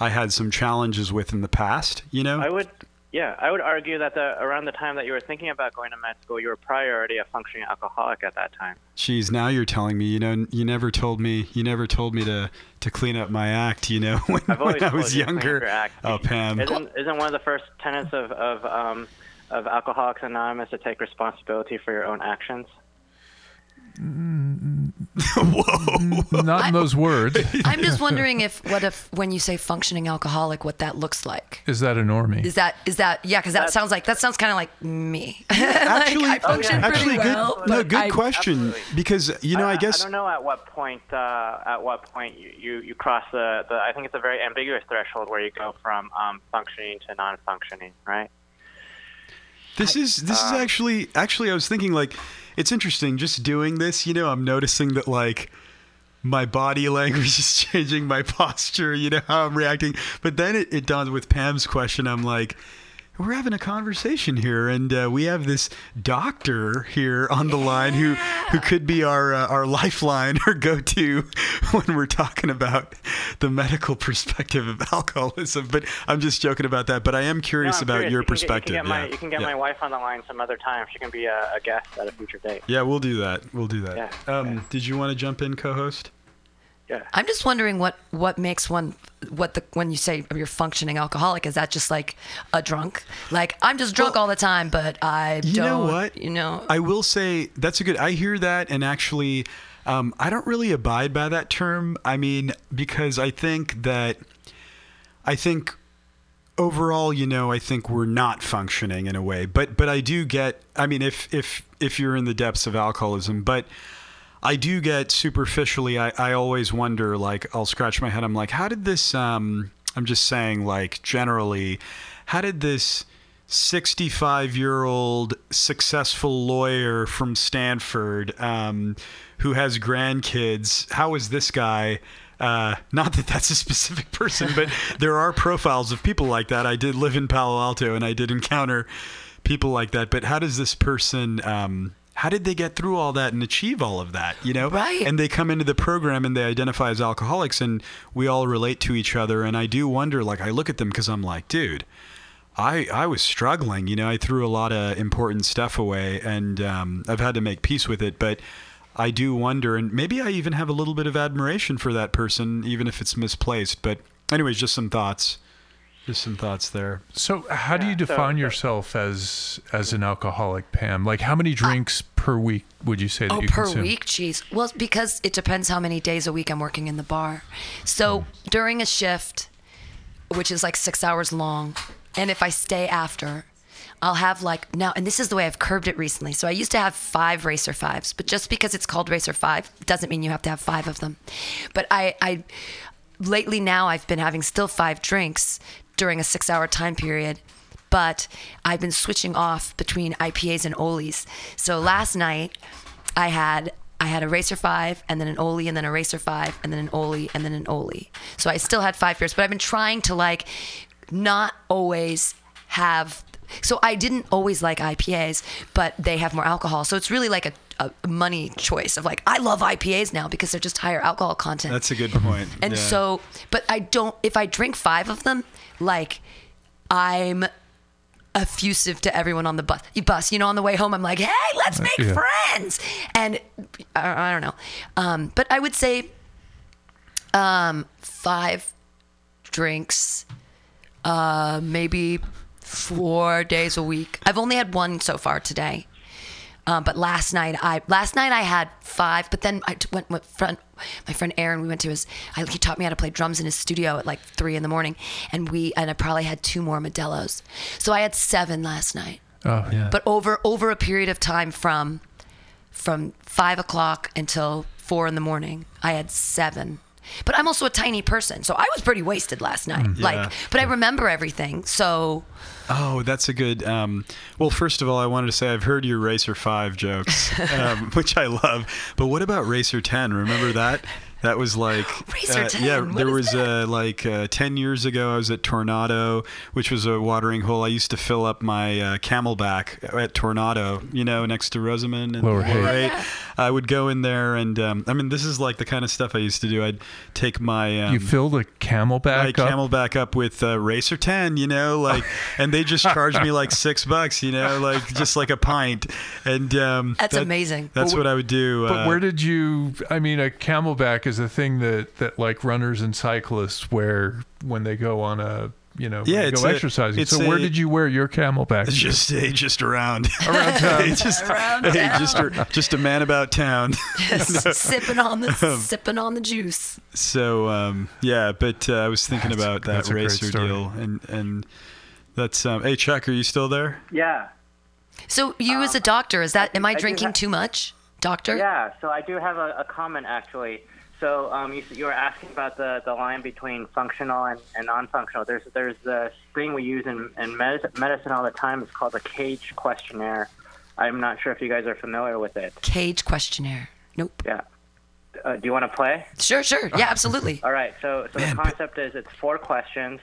I had some challenges with in the past. You know, I would, yeah, I would argue that the around the time that you were thinking about going to med school, you were probably already a functioning alcoholic at that time. Geez, now you're telling me. You know, you never told me. You never told me to to clean up my act. You know, when, I've when I was you to clean up younger. your act. Oh, Pam. Isn't isn't one of the first tenets of of um, of Alcoholics Anonymous to take responsibility for your own actions? Mm, mm, mm. Not in those words. I'm just wondering if what if when you say functioning alcoholic, what that looks like. Is that a normie? Is that is that yeah? Because that sounds like that sounds kind of like me. Actually, I function yeah. actually, pretty good. well. no, good I- question. Absolutely. Because you know, I, guess I don't know at what point uh, at what point you, you, you cross the, the I think it's a very ambiguous threshold where you go from um, functioning to non-functioning, right? This is this is actually actually I was thinking like it's interesting just doing this, you know, I'm noticing that like my body language is changing, my posture, you know, how I'm reacting. But then it, it dawns with Pam's question, I'm like we're having a conversation here, and uh, we have this doctor here on the line who, who could be our uh, our lifeline or go to when we're talking about the medical perspective of alcoholism. But I'm just joking about that. But I am curious No, about curious. your You get- perspective. You can get, my, yeah. you can get yeah. my wife on the line some other time. She can be a, a guest at a future date. Yeah, we'll do that. We'll do that. Yeah, Um, yeah. Did you want to jump in, co-host? Yeah. I'm just wondering what what makes one what the when you say you're functioning alcoholic is that just like a drunk? Like I'm just drunk Well, all the time, but I You don't. know what? You know. I will say that's a good. I hear that, and actually, um, I don't really abide by that term. I mean, because I think that, I think overall, you know, I think we're not functioning in a way. But but I do get. I mean, if if if you're in the depths of alcoholism, but. I do get superficially. I, I always wonder. Like, I'll scratch my head. I'm like, how did this? Um, I'm just saying, like, generally, how did this 65 year old successful lawyer from Stanford um, who has grandkids? How is this guy? Uh, not that that's a specific person, but there are profiles of people like that. I did live in Palo Alto and I did encounter people like that. But how does this person? Um, how did they get through all that and achieve all of that? You know, Right. And they come into the program and they identify as alcoholics, and we all relate to each other. And I do wonder, like, I look at them because I'm like, dude. I, I was struggling, you know. I threw a lot of important stuff away, and um, I've had to make peace with it. But I do wonder, and maybe I even have a little bit of admiration for that person, even if it's misplaced. But anyways, just some thoughts, just some thoughts there. So, how do you define so- yourself as as an alcoholic, Pam? Like, how many drinks per week would you say that Oh, you per consume? week? Jeez. Well, because it depends how many days a week I'm working in the bar. So hmm. during a shift, which is like six hours long, and if I stay after, I'll have like now, and this is the way I've curbed it recently. So I used to have five Racer Fives, but just because it's called Racer Five doesn't mean you have to have five of them. But I, I lately now I've been having still five drinks during a six hour time period but I've been switching off between IPAs and Olys. So last night I had I had a Racer 5 and then an Oly and then a Racer 5 and then an Oly and then an Oly. So I still had five beers, but I've been trying to like not always have so I didn't always like IPAs, but they have more alcohol. So it's really like a, a money choice of like I love IPAs now because they're just higher alcohol content. That's a good point. And Yeah. so, but I don't, if I drink five of them, like I'm effusive to everyone on the bus. Bus, you know, on the way home, I'm like, hey, let's make yeah. friends. And I, I don't know. Um, but I would say um, five drinks, uh, maybe four days a week. I've only had one so far today. Um, but last night I last night I had five. But then I went with friend, my friend Aaron. We went to his. I, he taught me how to play drums in his studio at like three in the morning, and we and I probably had two more Modelo's. So I had seven last night. Oh yeah. But over over a period of time from from five o'clock until four in the morning, I had seven. But I'm also a tiny person, so I was pretty wasted last night. Mm. Yeah. Like, but I remember everything. So Oh, that's a good. Um, well, first of all, I wanted to say I've heard your Racer Five jokes, um, which I love. But what about Racer Ten? Remember that? That was like Racer uh, Yeah, what there is was that? uh, like uh, ten years ago. I was at Toronado, which was a watering hole. I used to fill up my uh, CamelBak at Toronado, you know, next to Rosamunde and Lower Haight. Haight. I would go in there, and um, I mean, this is like the kind of stuff I used to do. I'd take my um, you filled a camelback I up. camelback up with uh, Racer 10, you know, like, and they just charged me like six bucks, you know, like just like a pint. And um, That's that- amazing. That's But what I would do. But uh, where did you? I mean, a camelback is a thing that that like runners and cyclists wear when they go on a you know, Yeah, when you it's go a- exercising. it's So where did you wear your camelback? Just hey, just around Around town. Hey, just, Around hey, town. just a, just a man about town. sipping on the Um, sipping on the juice. So um, yeah, but uh, I was thinking That's- about that that's a great racer deal, and and that's um, hey Chuck, are you still there? Yeah. So you as a doctor, is that am I I do drinking ha- too much, doctor? Yeah, so I do have a, a comment actually. So um, you, you were asking about the, the line between functional and, and non-functional. There's there's this thing we use in, in medicine, medicine all the time. It's called the Cage questionnaire. I'm not sure if you guys are familiar with it. Cage questionnaire. Nope. Yeah. Uh, do you want to play? Sure, sure. Yeah, absolutely. All right. So, so Man, the concept is it's four questions.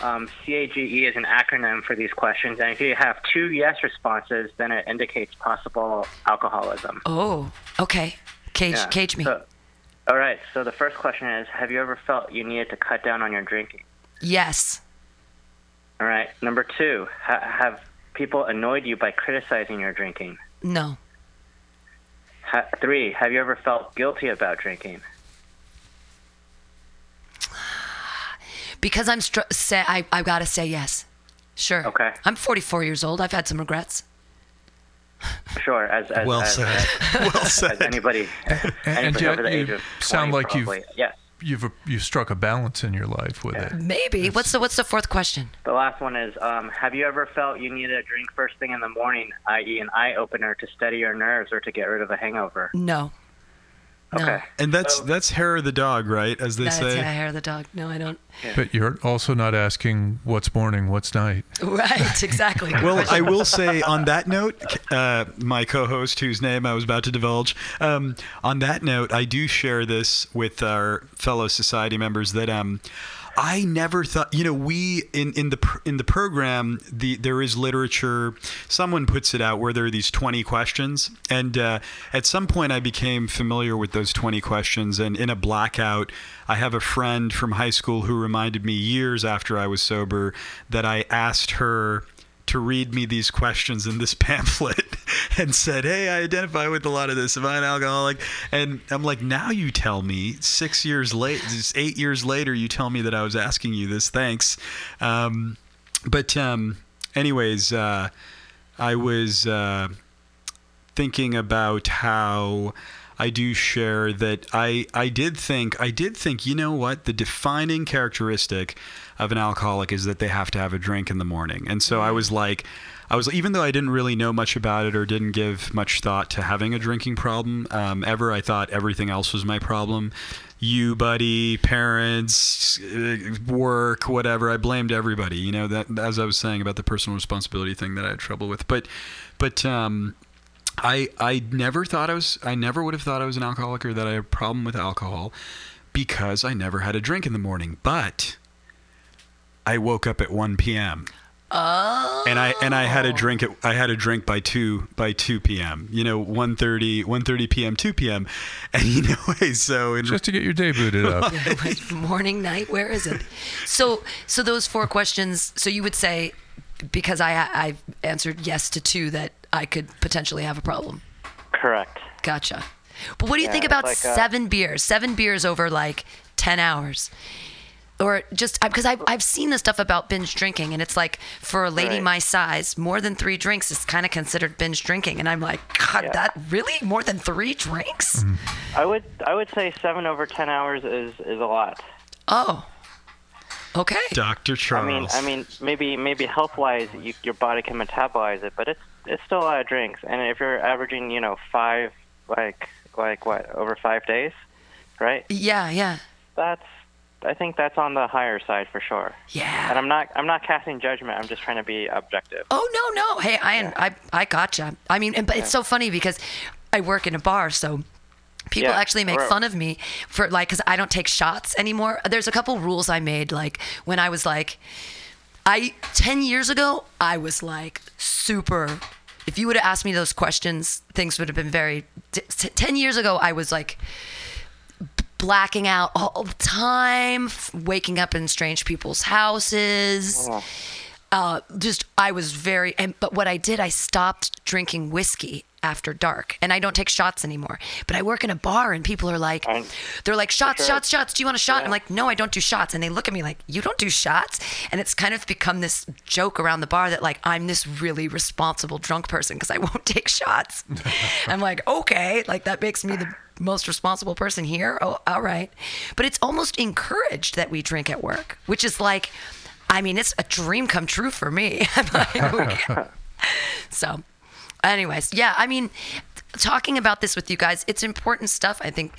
Um, CAGE is an acronym for these questions, and if you have two yes responses, then it indicates possible alcoholism. Oh, okay. Cage, Yeah. cage me. So- all right. So the first question is: Have you ever felt you needed to cut down on your drinking? yes. All right. Number two: ha- Have people annoyed you by criticizing your drinking? No. Ha- three: Have you ever felt guilty about drinking? Because I'm str- say I I've got to say yes. Sure. Okay. I'm 44 years old. I've had some regrets. Sure. As as, Well as, said. as, well as said. anybody, and anybody yet over the you age of sound like you've- probably. Yes. You've you've struck a balance in your life with it. Maybe. What's the what's the fourth question? The last one is: um, Have you ever felt you needed a drink first thing in the morning, i.e., an eye opener to steady your nerves or to get rid of a hangover? No. No. Okay. And that's that's hair of the dog, right? As they That's say. yeah, hair of the dog. No, I don't. But you're also not asking what's morning, what's night. Right. Exactly. Well. I will say on that note, uh, my co-host, whose name I was about to divulge, um, on that note, I do share this with our fellow society members that um, I never thought, you know, we in in the in the program, the there is literature. Someone puts it out where there are these twenty questions, and uh, at some point I became familiar with those twenty questions, and in a blackout. I have a friend from high school who reminded me years after I was sober that I asked her to read me these questions in this pamphlet and said, Hey, I identify with a lot of this. Am I an alcoholic? And I'm like, Now you tell me, six years late, eight years later, you tell me that I was asking you this. Thanks. Um, but, um, anyways, uh, I was uh, thinking about how. I do share that I, I did think I did think you know what the defining characteristic of an alcoholic is that they have to have a drink in the morning. And so I was like I was even though I didn't really know much about it or didn't give much thought to having a drinking problem um, ever I thought everything else was my problem. You buddy parents uh, work whatever I blamed everybody you know that as I was saying about the personal responsibility thing that I had trouble with. But but um I I never thought I was I never would have thought I was an alcoholic or that I had a problem with alcohol because I never had a drink in the morning. But I woke up at 1 p.m. Oh. And I and I had a drink at I had a drink by 2 by 2 p.m. You know 1:30 1:30 p.m. 2 p.m. And you know so in, Just to get your day booted up. morning, night. Where is it? So, so those four questions. So you would say, because I I answered yes to two, that I could potentially have a problem. Correct. Gotcha. But what do you Yeah, think about like, seven beers? Seven beers over like ten hours, or just because I've I've seen the stuff about binge drinking, and it's like for a lady Right. my size, more than three drinks is kind of considered binge drinking, and I'm like, God, Yeah. that really more than three drinks? Mm-hmm. I would I would say seven over ten hours is is a lot. Oh, okay. Dr. charles I mean I mean maybe maybe health wise you, your body can metabolize it, but it's it's still a lot of drinks. And if you're averaging you know five like like what over five days, right? Yeah, yeah, That's I think that's on the higher side for sure. yeah. And I'm not I'm not casting judgment. I'm just trying to be objective. Oh no, no. Hey, I I I gotcha. I mean, and, but it's so funny because I work in a bar, so people Yeah, actually make fun of me for like because I don't take shots anymore. There's a couple rules I made like when I was like, I ten years ago I was like super. If you would have asked me those questions, things would have been very. t- Ten years ago, I was like blacking out all the time, waking up in strange people's houses. Uh, just I was very, and but what I did, I stopped drinking whiskey after dark, and I don't take shots anymore. But I work in a bar, and people are like, they're like, shots, sure. shots, shots. Do you want a shot? Yeah. I'm like, no, I don't do shots. And they look at me like, you don't do shots? And it's kind of become this joke around the bar that like I'm this really responsible drunk person because I won't take shots. I'm like, okay, like that makes me the most responsible person here. Oh, all right. But it's almost encouraged that we drink at work, which is like, I mean, it's a dream come true for me. I'm like. So, anyways, yeah, I mean, talking about this with you guys, it's important stuff. I think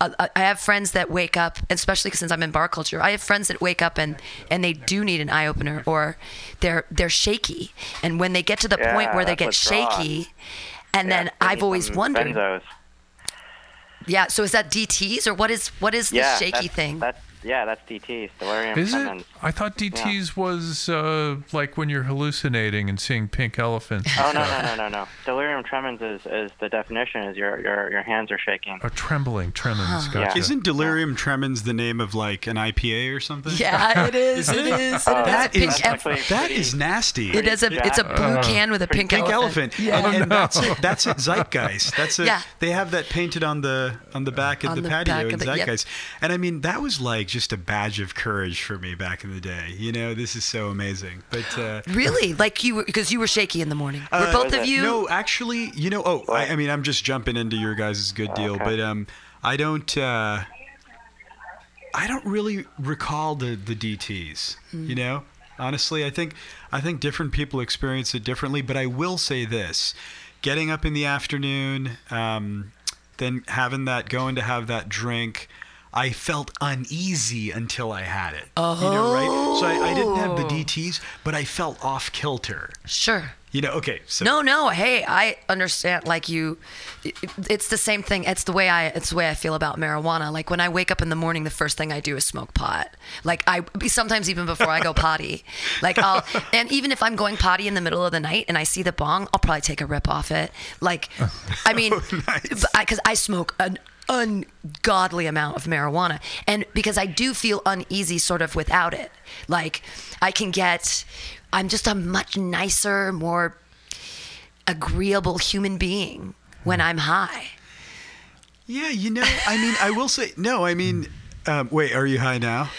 uh, I I have friends that wake up, especially since I'm in bar culture. I have friends that wake up and and they do need an eye opener, or they're they're shaky, and when they get to the point where they get what's wrong. shaky, and Yeah, then I've always wondered, Benzos. yeah. So is that DTS or what is what is Yeah, this shaky that's, thing? That's yeah, that's DTs, delirium Is it? I thought DTs was uh, like when you're hallucinating and seeing pink elephants. Oh no no no no no! Delirium tremens is, is the definition is your your your hands are shaking. A trembling tremens. Gotcha. Isn't delirium tremens the name of like an IPA or something? yeah, it is. It is. Oh, It has a That pink is em- actually that pretty- is nasty. It is a it's a blue Uh, can with a pink, Pink elephant. Yeah. And, and that's it. That's it. Zeitgeist. That's it. Yeah. They have that painted on the on the back of On the, the patio in of the- yep. Zeitgeist. And I mean, that was like just a badge of courage for me back in the day. You know, this is so amazing. But uh, Really? Like you because you were shaky in the morning. Were Uh, both of you? No, actually, you know. Oh, I, I mean, I'm just jumping into your guys' good deal, Okay. but um, I don't. Uh, I don't really recall the the DTS. Hmm. You know, honestly, I think I think different people experience it differently. But I will say this: getting up in the afternoon, um, then having that, going to have that drink. I felt uneasy until I had it. Oh. You know, right? So I, I didn't have the oh. DTS, but I felt off kilter. Sure. You know, okay. So No, no. Hey, I understand. Like you, it- it's the same thing. It's the way I. It's the way I feel about marijuana. Like when I wake up in the morning, the first thing I do is smoke pot. Like I sometimes even before I go potty. Like I'll and even if I'm going potty in the middle of the night and I see the bong, I'll probably take a rip off it. Like, I mean, oh, nice. because I, smoke an ungodly amount of marijuana and because i do feel uneasy sort of without it like i can get i'm just a much nicer more agreeable human being when i'm high Yeah, you know, I mean, I will say no. I mean, um, wait, are you high now?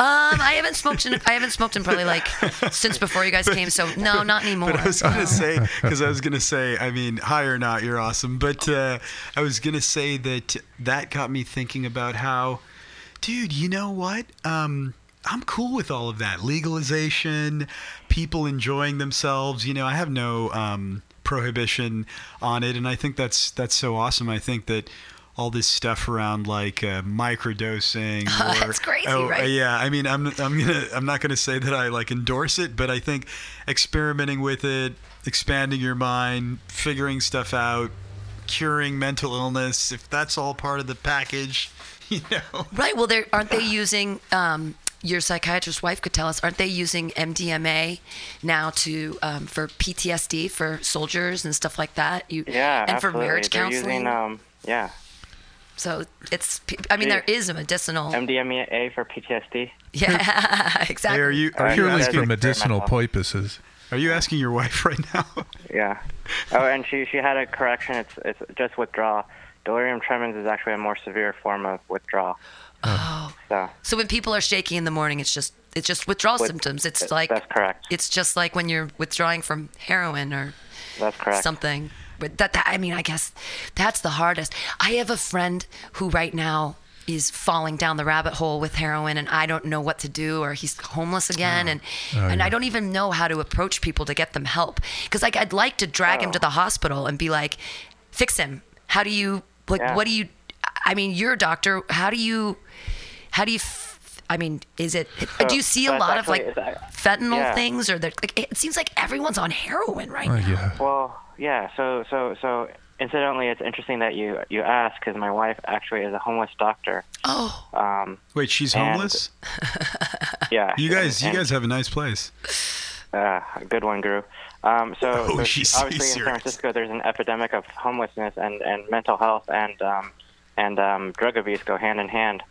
Um i haven't smoked in i haven't smoked in probably like since before you guys came so no not anymore But I was gonna say because I was gonna say, I mean, high or not, you're awesome. But uh, I was gonna say that that got me thinking about how, dude, you know what? Um, I'm cool with all of that legalization, people enjoying themselves. You know, I have no um, prohibition on it, and I think that's that's so awesome. I think that all this stuff around like uh, microdosing or That's crazy, oh, right? yeah i mean i'm i'm gonna i'm not gonna say that i like endorse it but i think experimenting with it expanding your mind figuring stuff out curing mental illness if that's all part of the package you know? Right well they aren't they using um your psychiatrist's wife could tell us aren't they using mdma now to um, for ptsd for soldiers and stuff like that? You Yeah, and for marriage They're counseling? using um yeah So it's, I mean, there is a medicinal. MDMA for PTSD. Yeah, exactly. Hey, are you are Uh, you Purely that's asking for medicinal experimental. purposes. are you asking your wife right now Yeah. Oh, and she she had a correction. It's it's just withdrawal. Delirium tremens is actually a more severe form of withdrawal. Oh. So So when people are shaky in the morning, it's just it's just withdrawal With- symptoms. It's th- like that's correct. It's just like when you're withdrawing from heroin or that's correct. something. But that, that I mean, I guess that's the hardest. I have a friend who right now is falling down the rabbit hole with heroin and I don't know what to do or he's homeless again oh. and oh, and I don't even know how to approach people to get them help cuz like I'd like to drag him to oh. the hospital and be like fix him. How do you like Yeah. what do you I mean, you're a doctor. How do you how do you f- I mean, is it do you see a so it's lot of like actually- it's, uh, fentanyl yeah. things or the, like it seems like everyone's on heroin right Oh, now. yeah. Well, yeah. So so so incidentally, it's interesting that you you asked because my wife actually is a homeless doctor. Oh. Um, wait she's And- homeless yeah. you guys you guys have a nice place Uh, good one, Guru. Um, so, Oh, so she's obviously in. San Francisco, there's an epidemic of homelessness and, and mental health and um, and um, drug abuse go hand in hand.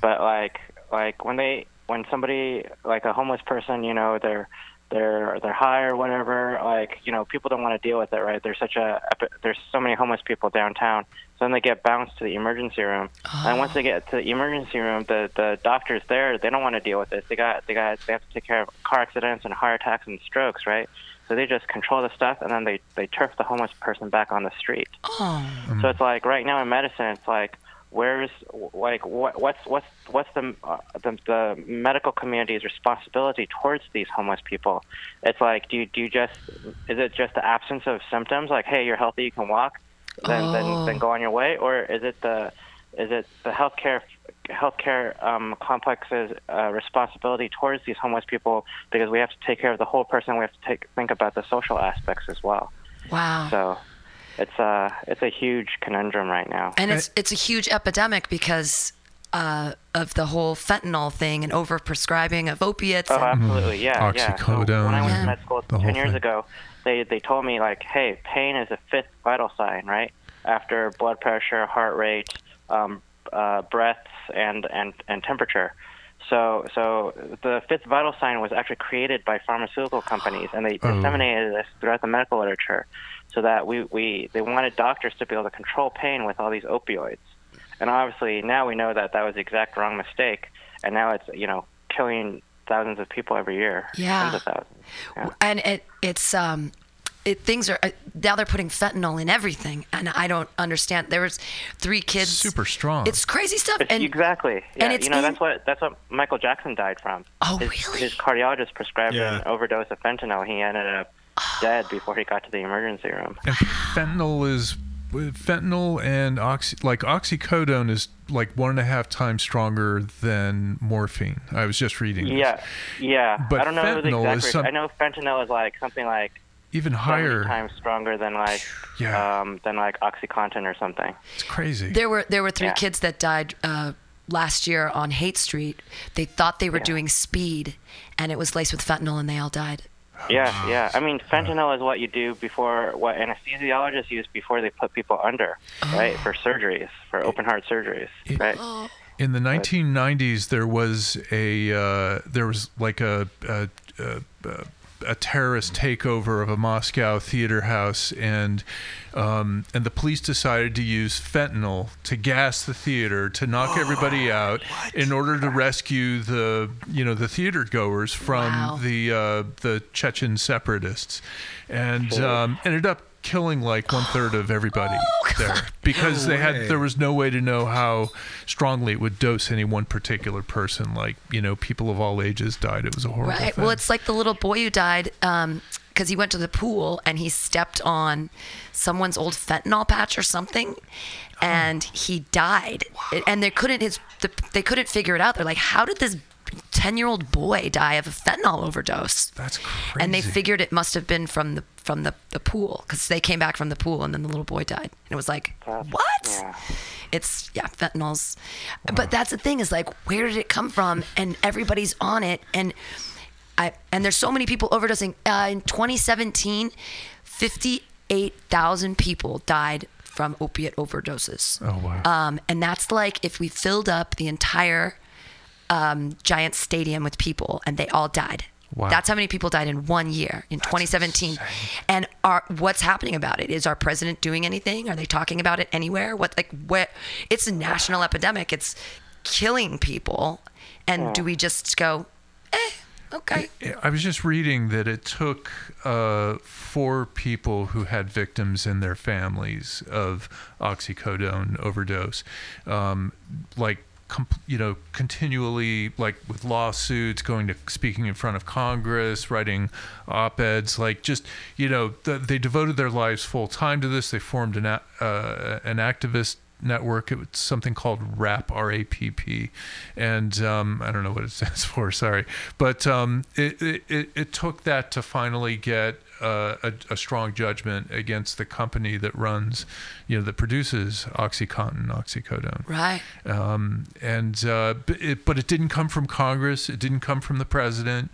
But like like when they when somebody like a homeless person, you know, they're they're they're high or whatever. Like you know, people don't want to deal with it, right? There's such a there's so many homeless people downtown. So then they get bounced to the emergency room, and once they get to the emergency room, the the doctors there they don't want to deal with this. They got they got they have to take care of car accidents and heart attacks and strokes, right? So they just control the stuff, and then they they turf the homeless person back on the street. Oh. So it's like right now in medicine, it's like where's like what what's what's what's the, uh, the the medical community's responsibility towards these homeless people? It's like do you do you just is it just the absence of symptoms? Like hey, you're healthy, you can walk, then Oh. then then go on your way, or is it the is it the healthcare healthcare um, complex's uh, responsibility towards these homeless people because we have to take care of the whole person. We have to take think about the social aspects as well. Wow. So it's a it's a huge conundrum right now. And it's it's a huge epidemic because uh, of the whole fentanyl thing and overprescribing of opiates. Oh, and- absolutely, yeah, yeah. So Oxycodone when I went and to med school the ten years thing. ago, they they told me like, hey, pain is a fifth vital sign, right? After blood pressure, heart rate, um, uh, breaths, and and and temperature. So so the fifth vital sign was actually created by pharmaceutical companies, and they Oh. disseminated this throughout the medical literature, so that we we they wanted doctors to be able to control pain with all these opioids. And obviously now we know that that was the exact wrong mistake, and now it's you know killing thousands of people every year, Yeah. tens of thousands. Yeah. and it it's um it things are uh, now they're putting fentanyl in everything and i don't understand there was three kids Super strong. it's crazy stuff It's- and exactly. Yeah, and it's you know in- that's what that's what Michael Jackson died from. Oh, his, really? His cardiologist prescribed Yeah. an overdose of fentanyl. He ended up dead before he got to the emergency room. And fentanyl is fentanyl and oxy like oxycodone is like one and a half times stronger than morphine. I was just reading. this. Yeah, yeah. But I don't know the fentanyl exact. is some- I know fentanyl is like something like even higher. times stronger than like Yeah. um, than like OxyContin or something. It's crazy. there were there were three Yeah. kids that died uh last year on Haight Street they thought they were doing speed and it was laced with fentanyl and they all died Yeah, yeah. I mean, fentanyl is what you do before what anesthesiologists use before they put people under, right? For surgeries, for open heart surgeries, right? In the 1990s, there was a uh, there was like a a, a a terrorist takeover of a Moscow theater house, and um, and the police decided to use fentanyl to gas the theater to knock everybody out in order to rescue the you know the theater goers from Wow. the uh, the Chechen separatists, and um, ended up killing like one third of everybody oh, there because they had there was no way to know how strongly it would dose any one particular person. Like you know, people of all ages died. It was a horrible Right. thing. Well, it's like the little boy who died um, because he went to the pool and he stepped on someone's old fentanyl patch or something, and he died. It- And they couldn't his the, they couldn't figure it out. They're like, how did this ten year old boy die of a fentanyl overdose? That's crazy. And they figured it must have been from the from the, the pool because they came back from the pool and then the little boy died. And it was like, That's- what? yeah. It's yeah, fentanyls. But that's the thing is like, where did it come from? And everybody's on it. And I and there's so many people overdosing. Uh, in 2017, 58,000 people died from opiate overdoses. Oh, wow. Um, and that's like if we filled up the entire um, giant stadium with people and they all died. Wow. That's how many people died in one year in 2017. And are what's happening about it? Is our president doing anything? Are they talking about it anywhere? What like what? It's a national epidemic. It's killing people. And do we just go, eh, okay? I was just reading that it took uh, four people who had victims in their families of oxycodone overdose, um, like com- you know, continually like with lawsuits, going to speaking in front of Congress, writing op-eds, like just you know, th- they devoted their lives full time to this. They formed an a- uh, an activist network. It was something called RAP, R-A-P-P, and um, I don't know what it stands for. Sorry, but um, it it it took that to finally get. Uh, a, a strong judgment against the company that runs, you know, that produces OxyContin, oxycodone Right. um, and uh, but, it, but it didn't come from Congress. It didn't come from the president.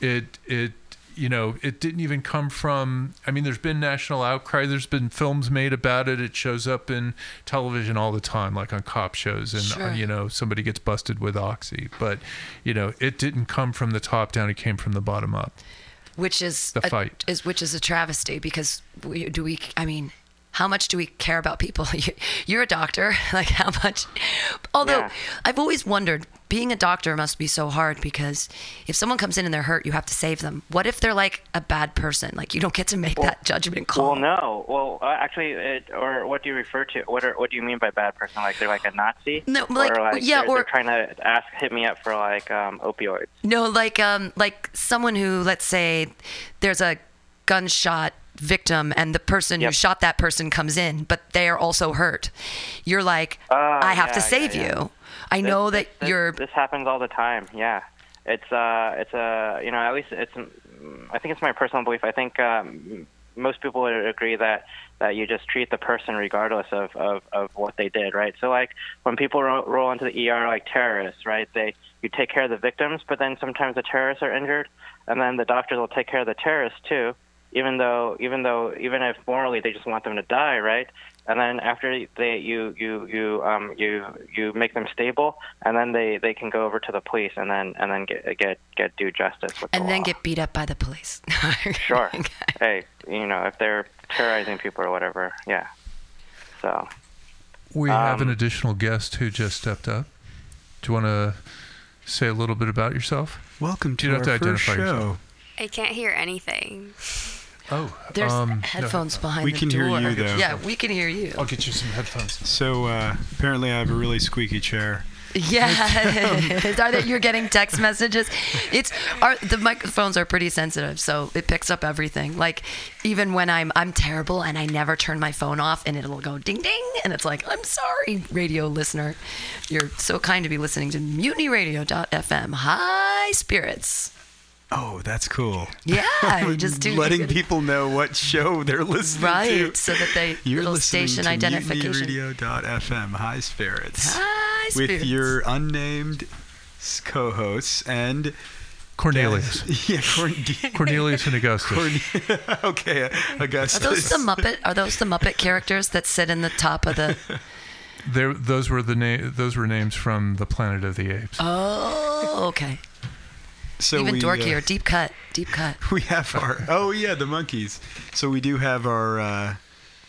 It it you know it didn't even come from. I mean, there's been national outcry. There's been films made about it. It shows up in television all the time, like on cop shows, and Sure. you know somebody gets busted with oxy. But you know it didn't come from the top down. It came from the bottom up. Which is The a, fight. is which is a travesty because we, do we? I mean, how much do we care about people? You- You're a doctor, like how much? Although Yeah. I've always wondered, being a doctor must be so hard because if someone comes in and they're hurt, you have to save them. What if they're like a bad person? Like you don't get to make that judgment call. Well, no. Well, uh, actually, it, or what do you refer to? What are, what do you mean by bad person? Like they're like a Nazi? No, like- or like yeah, they're, or- they're trying to ask hit me up for like um, opioids. No, like um like someone who let's say there's a gunshot victim and the person who shot that person comes in, but they are also hurt. You're like, Oh, I have yeah, to save yeah. you. I know that this, you're This happens all the time. Yeah, it's uh, it's a you know at least it's mm, I think it's my personal belief. I think um, most people would agree that that you just treat the person regardless of, of, of what they did, right? So like when people ro- roll into the ER like terrorists, right? They you take care of the victims, but then sometimes the terrorists are injured, and then the doctors will take care of the terrorists too, even though even though even if morally they just want them to die, right? And then after they you you you um you you make them stable, and then they they can go over to the police and then and then get get get due justice with the and then law. get beat up by the police. Sure. hey, you know, if they're terrorizing people or whatever, yeah. So, We have an Um, additional guest who just stepped up. Do you want to say a little bit about yourself? Welcome to You our don't have to first identify show. yourself. I can't hear anything. Oh, There's um, no. headphones behind We the can hear door. you, though. Yeah, we can hear you. I'll get you some headphones. So uh, apparently, I have a really squeaky chair. Yeah, are that you're getting text messages? It's our the microphones are pretty sensitive, so it picks up everything. Like even when I'm I'm terrible and I never turn my phone off, and it'll go ding ding, and it's like I'm sorry, radio listener, you're so kind to be listening to MutinyRadio.fm. High spirits. Oh, that's cool. Yeah, you just do letting people know what show they're listening to. right so that they You're little listening station to identification. MutinyRadio.fm. High spirits. High Spirits. with your unnamed co-hosts and Cornelius. yeah, Corn- Cornelius and Augustus. Corn- okay, Augustus. Are those the Muppet? Are those the Muppet characters that sit in the top of the? There, those were the na- Those were names from the Planet of the Apes. Oh, okay. So Even we, dorkier, uh, deep cut, deep cut. we have our oh yeah the monkeys so we do have our uh,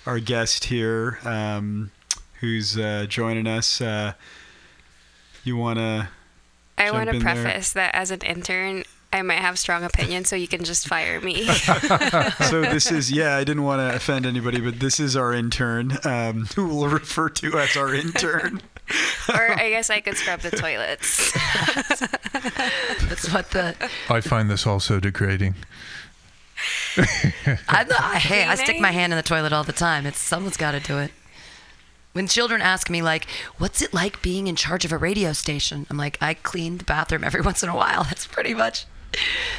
our guest here um, who's uh, joining us uh, you want to I want to in there. preface that as an intern, I might have strong opinions, so you can just fire me. so this is yeah i didn't want to offend anybody but this is our intern um, who we'll refer to as our intern or I guess I could scrub the toilets. That's what the. I find this also degrading. I'm not, I, hey, I stick my hand in the toilet all the time. It's someone's got to do it. When children ask me like, "What's it like being in charge of a radio station?" I'm like, "I clean the bathroom every once in a while." That's pretty much.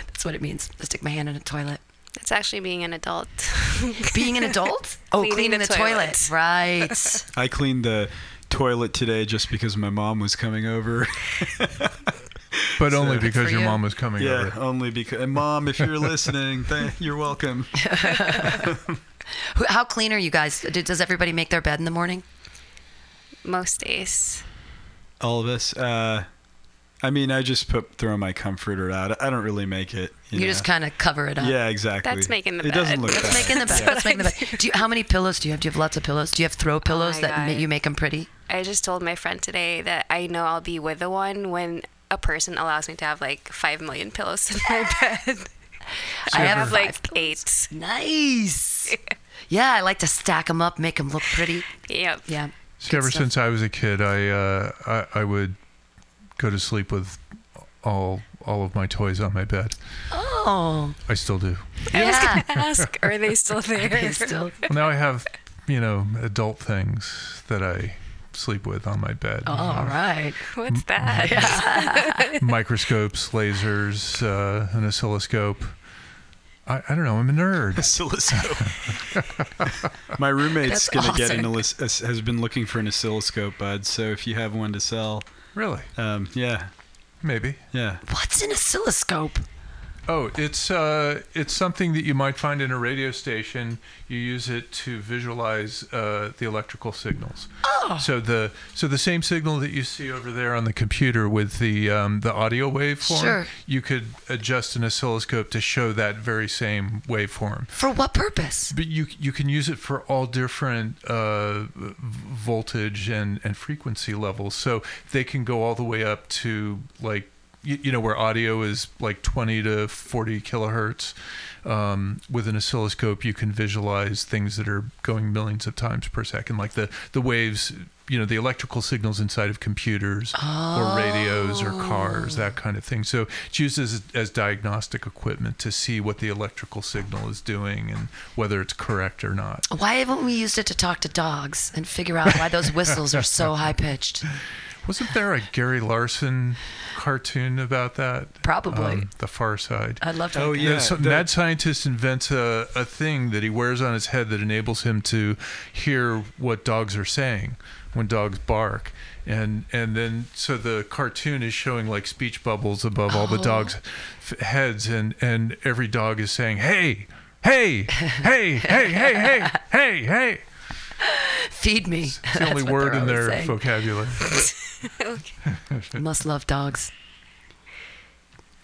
That's what it means. I stick my hand in a toilet. It's actually being an adult. Being an adult? Oh, Cleaning cleaning, the the, toilet. toilet. Right. i clean the toilet today just because my mom was coming over But only because your you. mom was coming yeah over. only because and mom if you're listening th- you're welcome How clean are you guys? Does everybody make their bed in the morning? Most days. all of us uh, i mean i just put throw my comforter out i don't really make it you, You, know? just kind of cover it up. Yeah, exactly. That's making the It doesn't bed. look That's bad. making the bed. That's making the bed. Do you, how many pillows do you have? Do you have lots of pillows? Do you have throw pillows my that God. you make them pretty? I just told my friend today that I know I'll be with the one when a person allows me to have like five million pillows in my bed. I have have five like eight. Nice. yeah, I like to stack them up, make them look pretty. Yep. Yeah. See, ever stuff. since I was a kid, I, uh, I I would go to sleep with all all of my toys on my bed. Oh. I still do. I was Yeah. gonna ask, are they still there? Still. Well, now I have, you know, adult things that I sleep with on my bed. Oh, all right. What's that? Microscopes, lasers, uh, an oscilloscope. I, I don't know. I'm a nerd. oscilloscope. My roommate's That's gonna get an awesome. oscill- os- has been looking for an oscilloscope, bud. So if you have one to sell, Really? um, yeah, Maybe. yeah. What's an oscilloscope? Oh, it's uh, it's something that you might find in a radio station. You use it to visualize uh, the electrical signals. Oh. So the so the same signal that you see over there on the computer with the um, the audio waveform, Sure. you could adjust an oscilloscope to show that very same waveform. For what purpose? But you you can use it for all different uh, voltage and, and frequency levels. So they can go all the way up to like you, you know where audio is like 20 to 40 kilohertz. Um, with an oscilloscope, you can visualize things that are going millions of times per second, like the the waves. You know the electrical signals inside of computers or radios or cars, that kind of thing. So it's used as, as diagnostic equipment to see what the electrical signal is doing and whether it's correct or not. Why haven't we used it to talk to dogs and figure out why those whistles are so high pitched? Wasn't there a Gary Larson cartoon about that? Um, Probably. the Far Side. I'd love to. Oh, yeah. so the- mad scientist invents a, a thing that he wears on his head that enables him to hear what dogs are saying when dogs bark. And and then so the cartoon is showing like speech bubbles above all the Oh. dogs' f- heads, and and every dog is saying, "Hey, hey, hey, hey, hey, hey, hey, hey." Feed me. It's the only word in their saying. vocabulary. Must love dogs.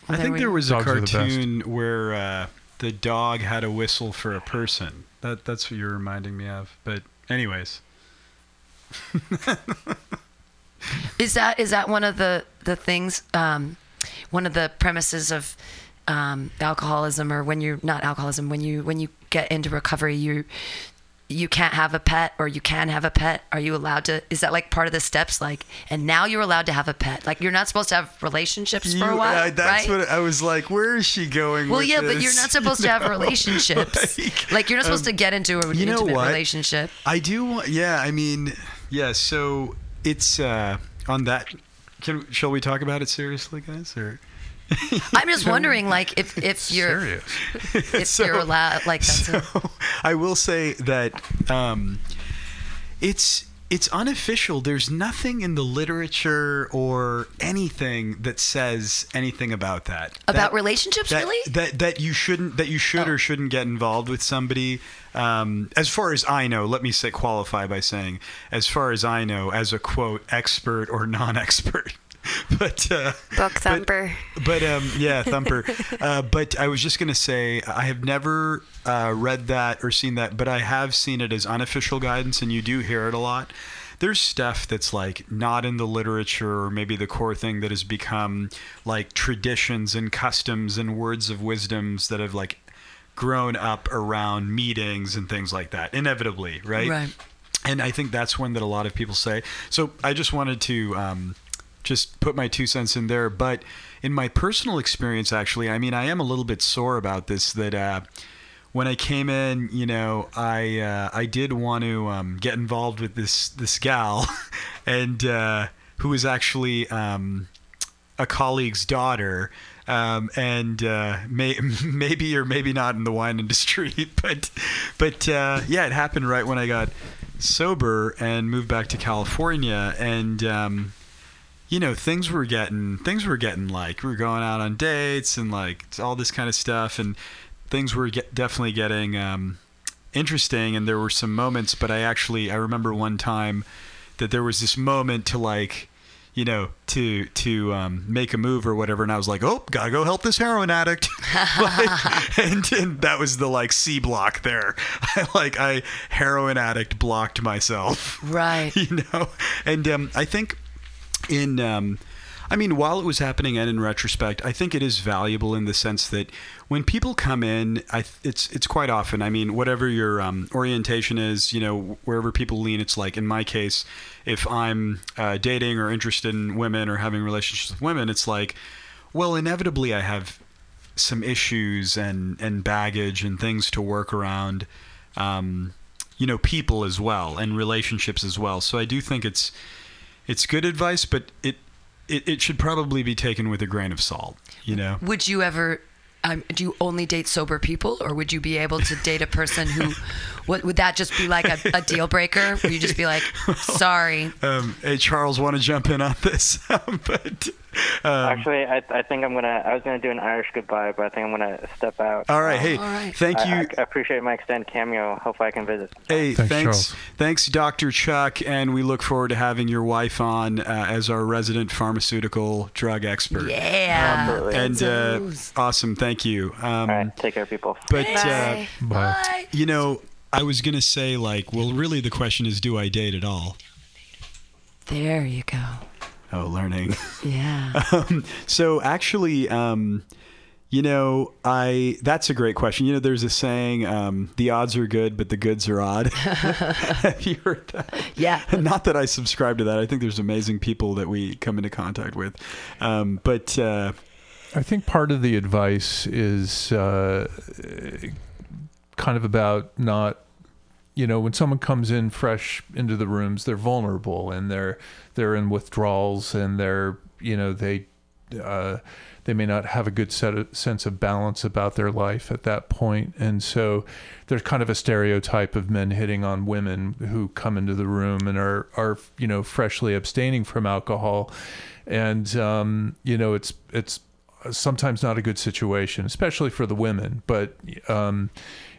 I think there was a Dogs are the cartoon where uh, the dog had a whistle for a person. That that's what you're reminding me of. But anyways, Is that is that one of the the things? Um, one of the premises of um, alcoholism, or when you're not alcoholism, when you when you get into recovery, you you can't have a pet, or you can have a pet. Are you allowed to? Is that like part of the steps? Like, and now you're allowed to have a pet. Like, you're not supposed to have relationships for a while, right? That's what I was like. Where is she going? well, yeah, but you're not supposed You to have know? relationships. Like, Like, you're not supposed to get into an you know intimate what? relationship. I do want. Yeah, I mean, yeah. So it's uh, on that. Can shall we talk about it seriously, guys? Or I'm just wondering, like, if if you're Serious. if So- you're allowed, like, that's so I will say that um, it's it's unofficial. There's nothing in the literature or anything that says anything about that. about That- relationships, that, really. that that you shouldn't that you should Oh. or shouldn't get involved with somebody um, as far as I know let me say qualify by saying as far as I know as a quote expert or non-expert but uh, Book but- thumper. but um, yeah, Thumper. uh, but I was just gonna say I have never uh, read that or seen that, but I have seen it as unofficial guidance, and you do hear it a lot. There's stuff that's like not in the literature or maybe the core thing that has become like traditions and customs and words of wisdoms that have like grown up around meetings and things like that. Inevitably, right? Right. And I think that's one that a lot of people say. So I just wanted to um, just put my two cents in there. But in my personal experience, actually, I mean, I am a little bit sore about this. That uh, when I came in, you know, I uh, I did want to um, get involved with this this gal, and uh, who was actually um, a colleague's daughter. Um, and uh, may, maybe or maybe not in the wine industry, but but uh, yeah, it happened right when I got sober and moved back to California, and um, you know things were getting things were getting like we were going out on dates and like all this kind of stuff, and things were get, definitely getting um, interesting, and there were some moments. But I actually I remember one time that there was this moment to like you know, to to um, make a move or whatever, and I was like, "Oh, gotta go help this heroin addict," like, and, and that was the like C block there. I like I heroin addict blocked myself, Right. you know, and um, I think in um, I mean, while it was happening and in retrospect, I think it is valuable in the sense that when people come in, I it's it's quite often. I mean, whatever your um, orientation is, you know, wherever people lean, it's like in my case, if I'm uh, dating or interested in women or having relationships with women, it's like, well, inevitably I have some issues and and baggage and things to work around. Um, you know, people as well and relationships as well. So I do think it's it's good advice, but it, it, it should probably be taken with a grain of salt, you know? Would you ever? Um, do you only date sober people, or would you be able to date a person who? What would that just be like a, a deal breaker? Would you just be like, sorry? Um, hey, Charles, want to jump in on this? Um, Actually, I, I think I'm gonna. I was gonna do an Irish goodbye, but I think I'm gonna step out. All right. Hey, All right. thank I, you. I, I appreciate my extended cameo. Hopefully, I can visit. Hey, Thanks, thanks, thanks, Dr. Chuck, and we look forward to having your wife on uh, as our resident pharmaceutical drug expert. Yeah. Absolutely. And uh, awesome, thank you. Um, All right, take care, people. But uh, Bye. Bye. Bye. you know, I was gonna say like, well, really, the question is, do I date at all? There you go. Oh, learning. Yeah. um, so actually, um, you know, I that's a great question. You know, there's a saying, um, "The odds are good, but the goods are odd." Have you heard that? Yeah. Not that I subscribe to that. I think there's amazing people that we come into contact with, um, but uh, I think part of the advice is uh, kind of about not, you know, when someone comes in fresh into the rooms, they're vulnerable and they're they're in withdrawals and they're you know they uh, they may not have a good set of, sense of balance about their life at that point, and so there's kind of a stereotype of men hitting on women who come into the room and are are you know freshly abstaining from alcohol, and um, you know it's it's sometimes not a good situation, especially for the women. But um,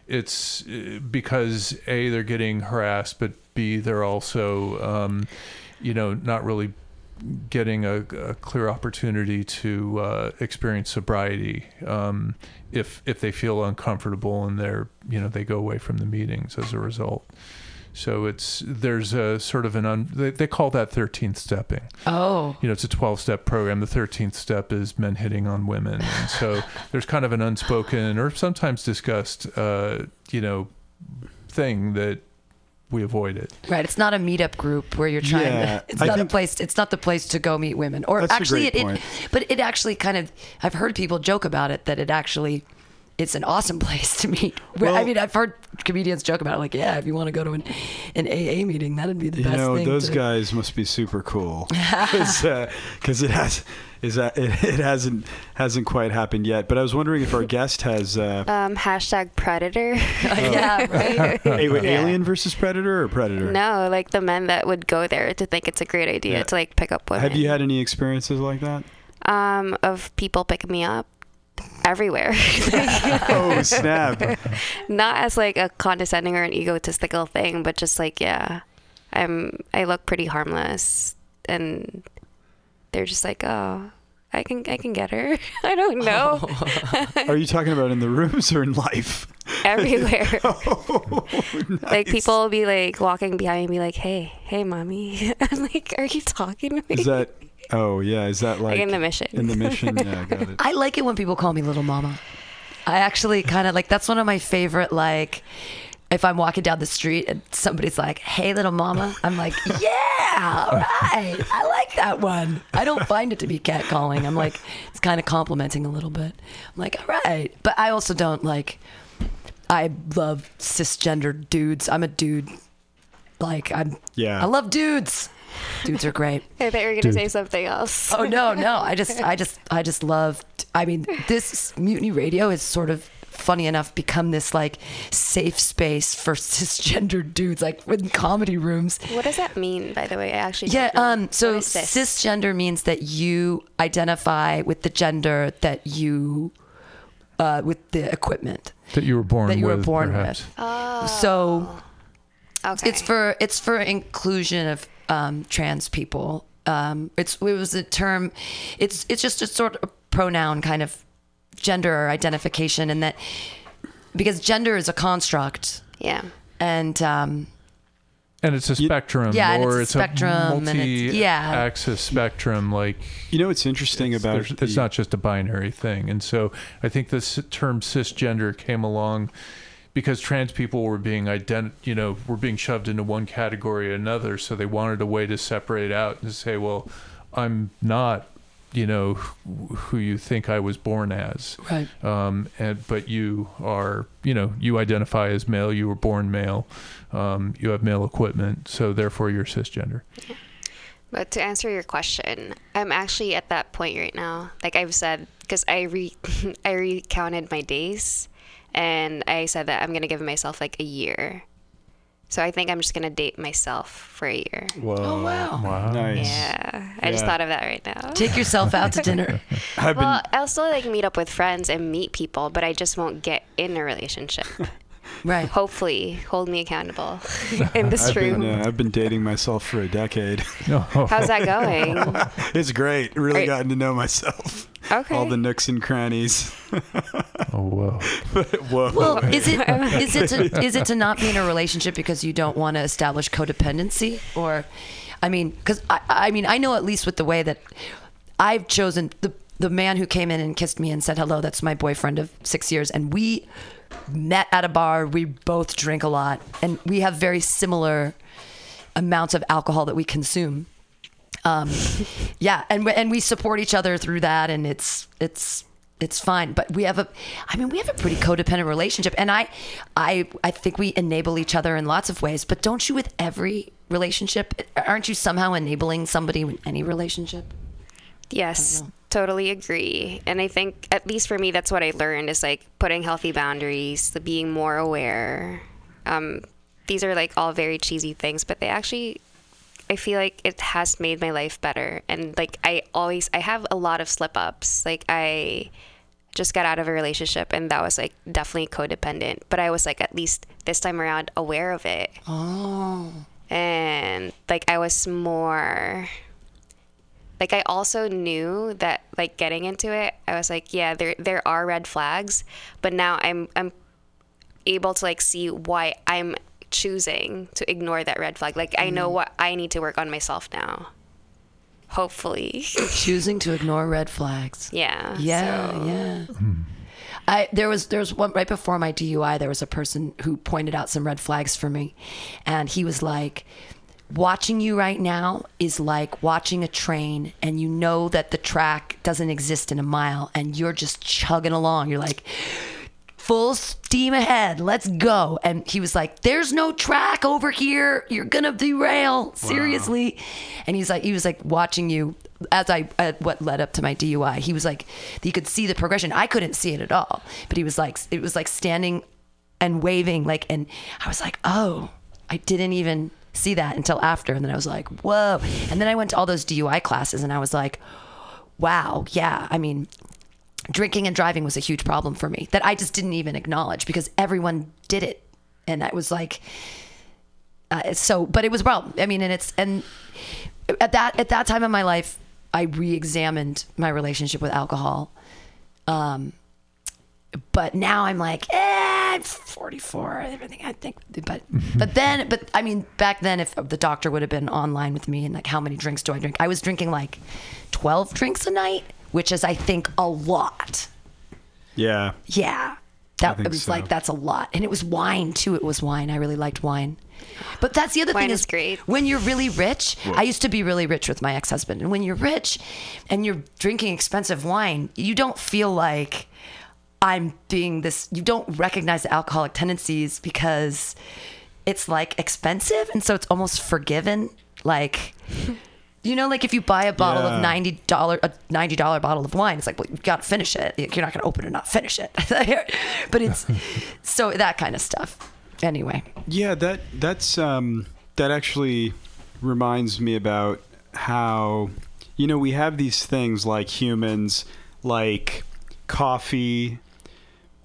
it's uh, because a they're getting harassed, but b they're also um, you know not really getting a, a clear opportunity to uh, experience sobriety um, if if they feel uncomfortable and they're you know they go away from the meetings as a result. So it's there's a sort of an un, they, they call that 13th stepping Oh. you know, it's a 12 step program. The 13th step is men hitting on women. And so there's kind of an unspoken or sometimes discussed, uh, you know, thing that we avoid it. Right. It's not a meetup group where you're trying Yeah, to. It's I not think- a place. It's not the place to go meet women. Or That's a actually, great it, point. it. But it actually kind of. I've heard people joke about it that it actually. It's an awesome place to meet. Where- I mean, I've heard comedians joke about it, like, yeah, if you want to go to an, an AA meeting, that'd be the best. you best know, thing. those to- guys must be super cool because it has is that it, it hasn't hasn't quite happened yet. But I was wondering if our guest has. Uh, Um, hashtag predator. yeah, right. Hey, wait, Yeah. Alien versus Predator or Predator? no, like the men that would go there to think it's a great idea Yeah. to like pick up women. Have you had any experiences like that? um of people picking me up everywhere? Oh snap! Not as like a condescending or an egotistical thing, but just like yeah, I'm I look pretty harmless, and they're just like oh. I can I can get her. I don't know. Oh. Are you talking about in the rooms or in life? Everywhere. Oh, Like people will be like walking behind me and be like, Hey, hey mommy. I'm like, Are you talking to me? Is that? Oh yeah, is that like, in the mission. In the mission, yeah, got it. I like it when people call me little mama. I actually kind of like that's one of my favorite like if I'm walking down the street and somebody's like, "Hey little mama." I'm like, "Yeah, all right. I like that one." I don't find it to be catcalling. I'm like it's kind of complimenting a little bit. I'm like, "All right." But I also don't like I love cisgender dudes. I'm a dude. Like I'm Yeah. I love dudes. Dudes are great. I thought you were gonna say something else. Oh no, no. I just, I just, I just love. I mean, this mutiny radio is sort of funny enough become this like safe space for cisgender dudes, like in comedy rooms. What does that mean, by the way? I actually Yeah. don't. Um. So What is cisgender means that you identify with the gender that you, uh, with the equipment. That you were born That you were with, born perhaps. with. Oh, So okay. it's for it's for inclusion of um, trans people. Um, it's it was a term. It's it's just a sort of pronoun kind of gender identification, and that because gender is a construct, yeah. and um, And it's a spectrum, Yeah, and or it's it's, a spectrum, a and it's- yeah. multi-axis spectrum. Like You know what's interesting it's, about there's- it's the- not just a binary thing. And so I think this term cisgender came along because trans people were being ident- you know, were being shoved into one category or another. So they wanted a way to separate out and say, well, I'm not, you know, who you think I was born as. right. um, and but you are you know you identify as male you were born male um, you have male equipment so therefore you're cisgender But to answer your question, I'm actually at that point right now. Like I've said, because I re I recounted my days, and I said that I'm gonna give myself like a year So I think I'm just gonna date myself for a year. Whoa. Oh, wow. Wow. Nice. Yeah, I just thought of that right now. Take yourself out to dinner. I've well, been I'll still like meet up with friends and meet people, but I just won't get in a relationship. Right. Hopefully, hold me accountable in this I've been, room. uh, I've been dating myself for a decade. How's that going? it's great. Really Are- gotten to know myself. Okay. All the nooks and crannies. Oh, whoa. Whoa. Well, is it is it to, is it to not be in a relationship because you don't want to establish codependency, or, I mean, because I, I mean I know at least with the way that I've chosen the the man who came in and kissed me and said hello. That's my boyfriend of six years, and we met at a bar. We both drink a lot, and we have very similar amounts of alcohol that we consume. Um, yeah, and we- and we support each other through that, and it's it's it's fine. But we have a, I mean, we have a pretty codependent relationship, and I, I I think we enable each other in lots of ways. But don't you with every relationship? Aren't you somehow enabling somebody in any relationship? Yes, totally agree. And I think, at least for me, that's what I learned is like putting healthy boundaries, the being more aware. Um, these are like all very cheesy things, but they actually, I feel like it has made my life better. And like, I always, I have a lot of slip ups. Like, I just got out of a relationship and that was like definitely codependent, but I was like, at least this time around, aware of it. Oh, and like I was more like I also knew that like getting into it, I was like, yeah, there there are red flags, but now I'm I'm able to like see why I'm choosing to ignore that red flag. Like I know mm-hmm. what I need to work on myself now. Hopefully. choosing to ignore red flags. yeah. Yeah, so- yeah. Hmm. I there was there was one right before my DUI. There was a person who pointed out some red flags for me, and he was like, "Watching you right now is like watching a train, and you know that the track doesn't exist in a mile, and you're just chugging along. You're like." Full steam ahead, let's go. And he was like, There's no track over here. You're gonna derail. Seriously. And he's like, he was like watching you as I at what led up to my DUI. He was like, he could see the progression. I couldn't see it at all, but he was like, it was like standing and waving, like, and I was like, oh, I didn't even see that until after. And then I was like, whoa. And then I went to all those DUI classes, and I was like, wow, yeah. I mean, drinking and driving was a huge problem for me that I just didn't even acknowledge because everyone did it, and I was like, uh, so. But it was a problem. I mean, and it's and at that at that time in my life, I re-examined my relationship with alcohol. Um, but now I'm like, eh, I'm 44. Everything I think, but but then, but I mean, back then, if the doctor would have been online with me and like, how many drinks do I drink? I was drinking like 12 drinks a night, which is I think a lot. yeah. Yeah. That think it was so. like that's a lot. And it was wine too. It was wine. I really liked wine. But that's the other Wine thing is is great. when you're really rich. I used to be really rich with my ex-husband. And when you're rich and you're drinking expensive wine, you don't feel like I'm being this you don't recognize the alcoholic tendencies because it's like expensive and so it's almost forgiven. Like you know, like if you buy a bottle Yeah. of ninety dollar a ninety dollar bottle of wine, it's like, well, you got to finish it. You're not going to open it and not finish it. but it's so that kind of stuff. Anyway, Yeah, that that's um, that actually reminds me about how you know we have these things like humans, like coffee,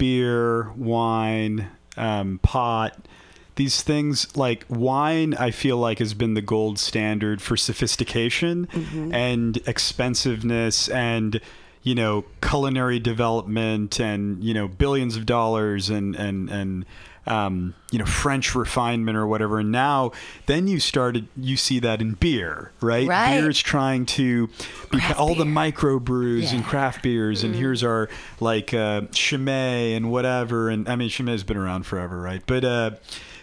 beer, wine, um, pot. These things like wine, I feel like has been the gold standard for sophistication and expensiveness and you know culinary development and you know billions of dollars and and and um, you know French refinement or whatever. And now, then you started, you see that in beer, right? Right. Beer is trying to be Craft all the beer. microbrews and craft beers, and here's our like uh, Chimay and whatever. And I mean, Chimay's been around forever, right? But uh,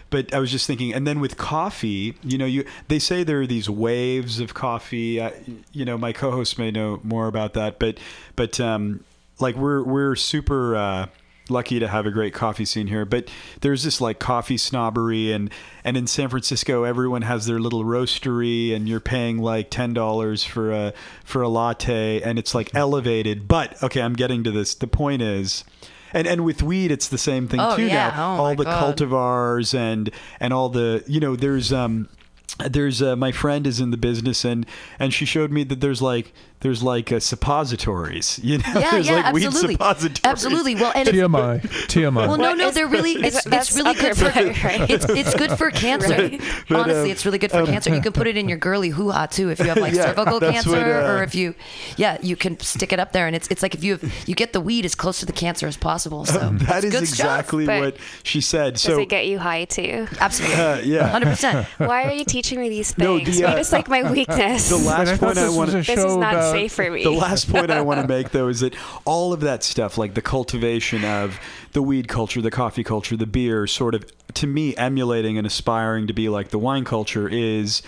but I was just thinking, and then with coffee, you know, you they say there are these waves of coffee. I, you know, my co-host may know more about that, but but um, like we're we're super. Uh, lucky to have a great coffee scene here but there's this like coffee snobbery and and in San Francisco everyone has their little roastery and you're paying like $10 for a for a latte and it's like elevated but okay I'm getting to this the point is And and with weed, it's the same thing Oh, too yeah. now. Oh, all the God. cultivars and and all the you know there's um there's uh, my friend is in the business and and she showed me that there's like there's like uh, suppositories you know Yeah, there's yeah, like absolutely, weed suppositories absolutely. Well, and TMI. TMI. well, no, no, they're really it's, it's really good for okay, right? it's it's good for cancer. Right. But, Honestly, um, it's really good for cancer. You can put it in your girly hoo ha too if you have like Yeah, cervical cancer what, uh, or if you, yeah, you can stick it up there and it's it's like if you have, you get the weed as close to the cancer as possible. So that it's is good stuff. exactly what she said Does so it get you high too? Absolutely, uh, yeah hundred percent. Why are you teaching me these No, things? the, uh, Weed is like my weakness. the last thought point I want to this is show not safe uh, for me. the last point I want to make though is that all of that stuff, like the cultivation of the weed culture, the coffee culture, the beer, sort of to me emulating and aspiring to be like the wine culture is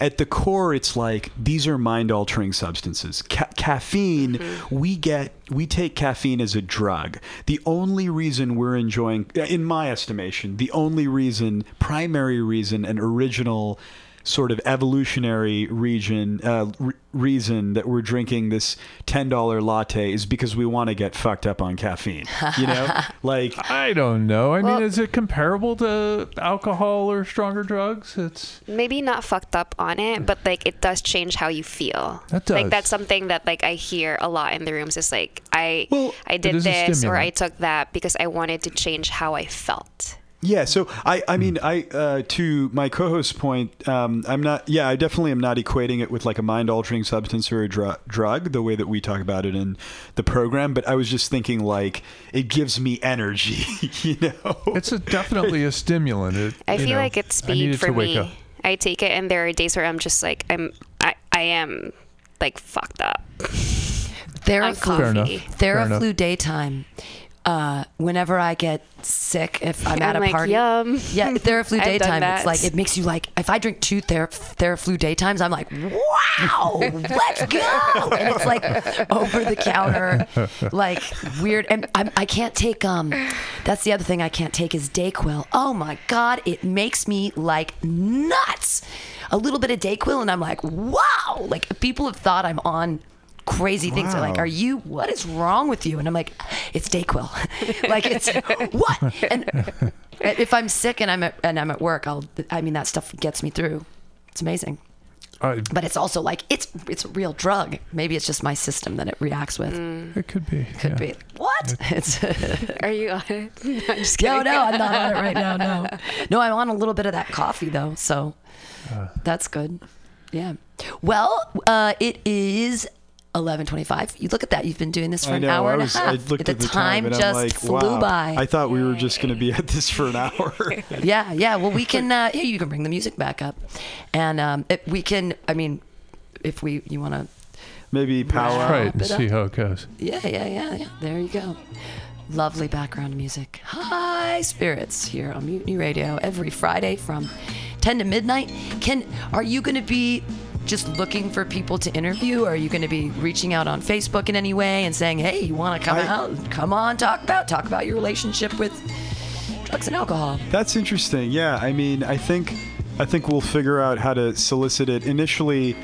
at the core it's like these are mind altering substances. Ca- caffeine mm-hmm. we get we take caffeine as a drug. The only reason we're enjoying in my estimation the only reason primary reason and original sort of evolutionary region uh, re- reason that we're drinking this ten dollar latte is because we want to get fucked up on caffeine. You know, like I don't know. I Well- mean, is it comparable to alcohol or stronger drugs? It's maybe not fucked up on it, but like it does change how you feel. That does. Like that's something that like I hear a lot in the rooms. Is like I Well, I did this or. I took that because I wanted to change how I felt. Yeah, so I, I mean, I uh, to my co-host's point, um, I'm not. Yeah, I definitely am not equating it with like a mind-altering substance or a dru- drug, the way that we talk about it in the program. But I was just thinking, like, it gives me energy, you know. it's a, definitely a stimulant. It, I feel know, like it's I speed for to wake me. up. I take it, and there are days where I'm just like I'm I I am like fucked up on Theraflu, coffee. enough. Fair enough. Theraflu daytime. Uh, whenever I get sick, if I'm, at a like, party, yum. yeah, Theraflu daytime. It's like it makes you like. If I drink two Ther- Theraflu daytimes, I'm like, wow, let's go. And it's like over the counter, like weird. And I'm, I can't take um. That's the other thing I can't take is Dayquil. Oh my god, it makes me like nuts. A little bit of Dayquil, and I'm like, wow. Like people have thought I'm on crazy things. They're like, "Are you? What is wrong with you?" And I'm like, "It's Dayquil." like it's what? And if I'm sick and I'm at, and I'm at work, I'll. I mean, that stuff gets me through. It's amazing. I, But it's also like it's it's a real drug. Maybe it's just my system that it reacts with. it could be. Could yeah. be. What? It's. Are you on it? No, I'm just kidding. No, no, I'm not on it right now. No, no, I'm on a little bit of that coffee though, so that's good. Yeah. Well, uh, it is 11:25. You look at that. You've been doing this for I an know. hour I and a half. I looked the at the time, time, and just I'm like, flew wow. by. I thought we were just going to be at this for an hour. yeah, yeah. Well, we can. Uh, yeah, you can bring the music back up, and um, it, we can. I mean, if we you want to. Maybe power. Wow. Right, and see how it goes. Yeah, yeah, yeah, yeah. There you go. Lovely background music. High spirits here on Mutiny Radio every Friday from 10 to midnight. Can are you going to be just looking for people to interview? Or are you going to be reaching out on Facebook in any way and saying, "Hey, you want to come I- out? Come on, talk about talk about your relationship with drugs and alcohol." That's interesting. Yeah, I mean, I think I think we'll figure out how to solicit it. Initially,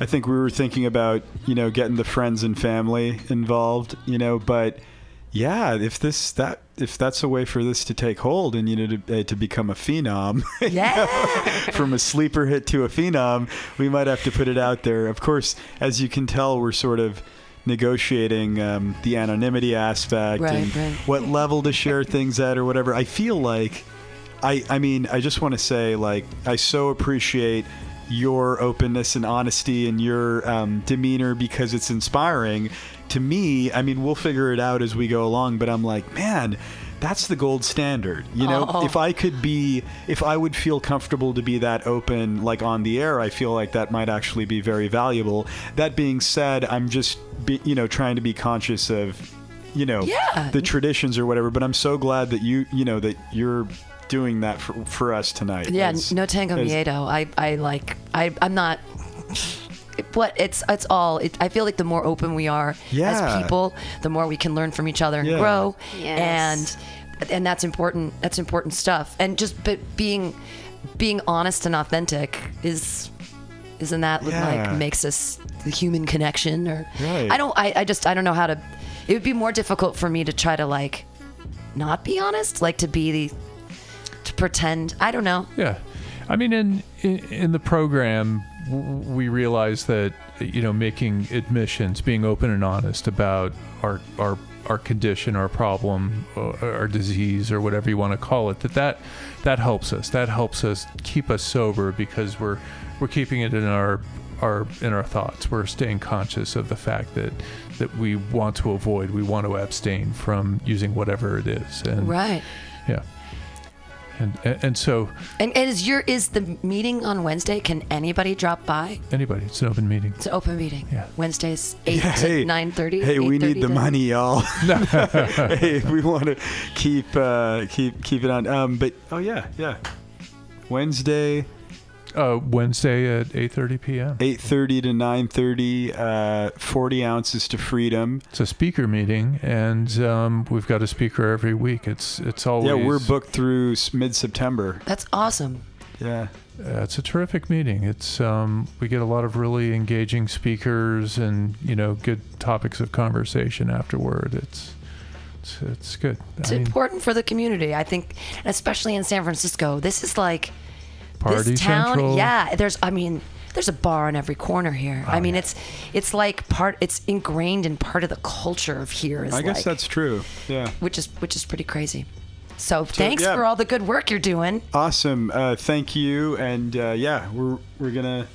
I think we were thinking about you know getting the friends and family involved, you know, but yeah, if this that if that's a way for this to take hold and you know to, uh, to become a phenom, Yeah. from a sleeper hit to a phenom, we might have to put it out there. Of course, as you can tell, we're sort of negotiating um, the anonymity aspect Right, and right. what level to share things at or whatever. I feel like, I, I mean, I just want to say, like, I so appreciate your openness and honesty and your um, demeanor because it's inspiring to me. I mean, we'll figure it out as we go along, but I'm like, man. That's the gold standard. You know, Oh. if I could be, if I would feel comfortable to be that open, like on the air, I feel like that might actually be very valuable. That being said, I'm just, be, you know, trying to be conscious of, you know, Yeah. the traditions or whatever. But I'm so glad that you, you know, that you're doing that for, for us tonight. Yeah, As- no tango miedo. I, I like, I, I'm not. But it's it's all. It, I feel like the more open we are Yeah. as people, the more we can learn from each other and Yeah. grow. Yes. And and that's important. That's important stuff. And just but being being honest and authentic is isn't that what Yeah. like makes us the human connection or Right. I don't I, I just I don't know how to it would be more difficult for me to try to like not be honest, like to be the to pretend. I don't know. Yeah, I mean, in in, in the program, w- we realize that you know making admissions, being open and honest about our our our condition, our problem, uh, our disease, or whatever you want to call it, that that that helps us. That helps us keep us sober because we're we're keeping it in our our in our thoughts. We're staying conscious of the fact that that we want to avoid, we want to abstain from using whatever it is. And Right. yeah. And, and and so And, and is your is the meeting on Wednesday? Can anybody drop by? anybody, it's an open meeting. It's an open meeting. Yeah. Wednesdays eight Hey, to nine thirty. Hey, we need the money, y'all. hey, we want to keep uh, keep keep it on. Um, but oh yeah, yeah. Wednesday, Uh, Wednesday at 8:30 p.m. 8:30 to 9:30. Uh, 40 ounces to freedom. It's a speaker meeting, and um, we've got a speaker every week. It's it's always Yeah, we're booked through mid-September. That's awesome. Yeah. Uh, it's a terrific meeting. It's um, we get a lot of really engaging speakers, and you know, good topics of conversation afterward. It's it's, it's good. It's I mean, important for the community. I think, especially in San Francisco, this is like Party this town. Central. Yeah, there's. I mean, there's a bar on every corner here. Oh, I mean, it's it's like part. It's ingrained in part of the culture of here. Is I guess like- that's true. Yeah. which is which is pretty crazy. So, thanks yeah. for all the good work you're doing. Awesome. Uh, thank you. And uh, yeah, we're we're gonna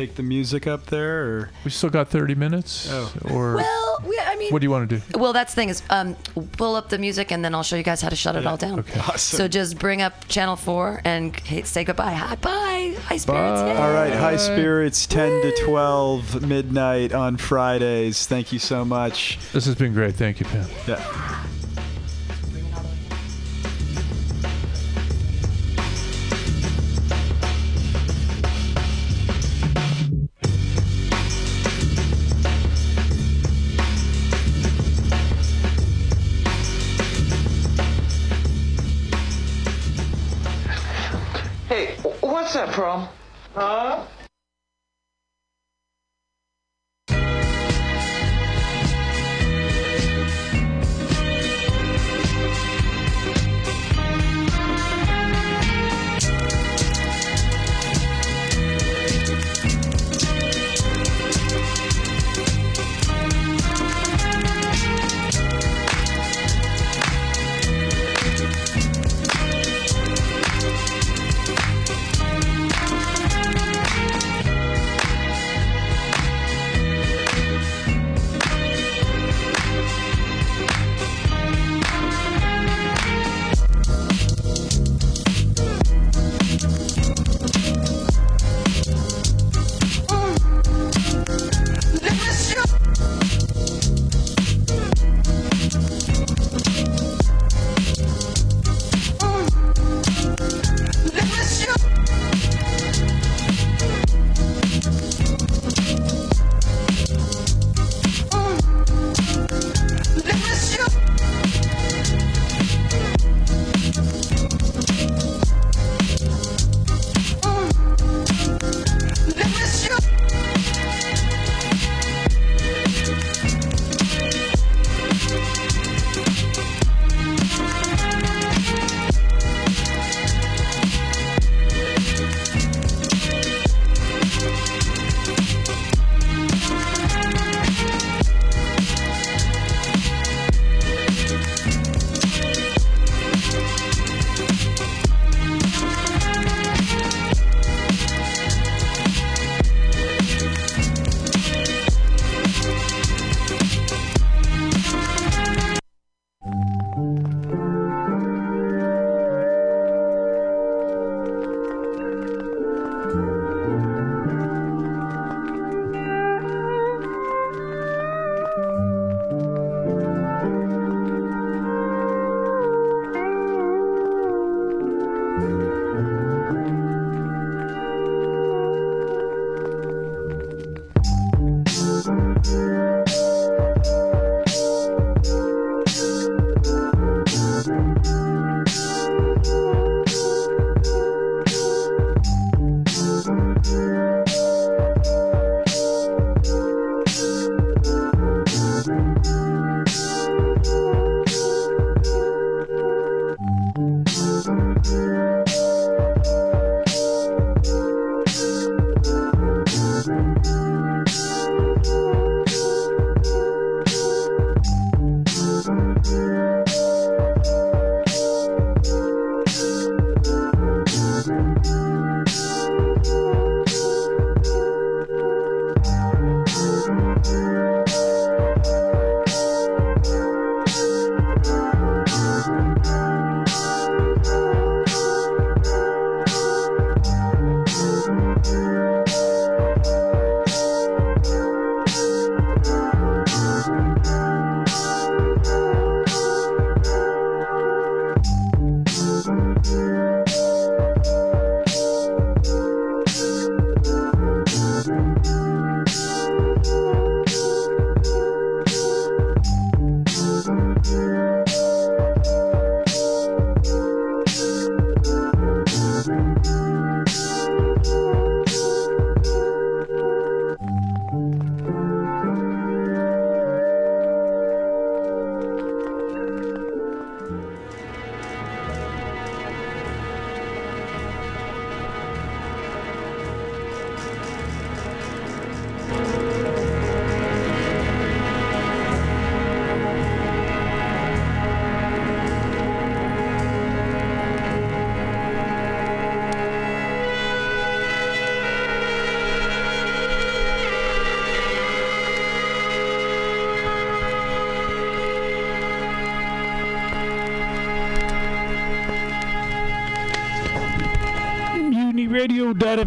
take the music up there. Or we still got 30 minutes. Oh. Or Well, we, I mean, what do you want to do? Well, that's the thing is, um, pull up the music and then I'll show you guys how to shut it all down. Okay. Awesome. So just bring up channel four and hey, say goodbye. Hi, bye. Hi, spirits. Bye. All right, High Spirits, 10 to 12 midnight on Fridays. Thank you so much. This has been great. Thank you, Pam. Yeah. What's that from? Huh?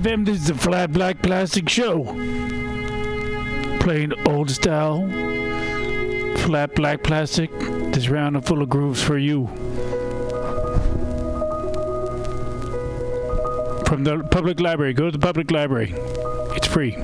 Radio.fm, this is the Flat Black Plastic Show. Playing old style, flat black plastic. This round is full of grooves for you. From the public library. Go to the public library. It's free.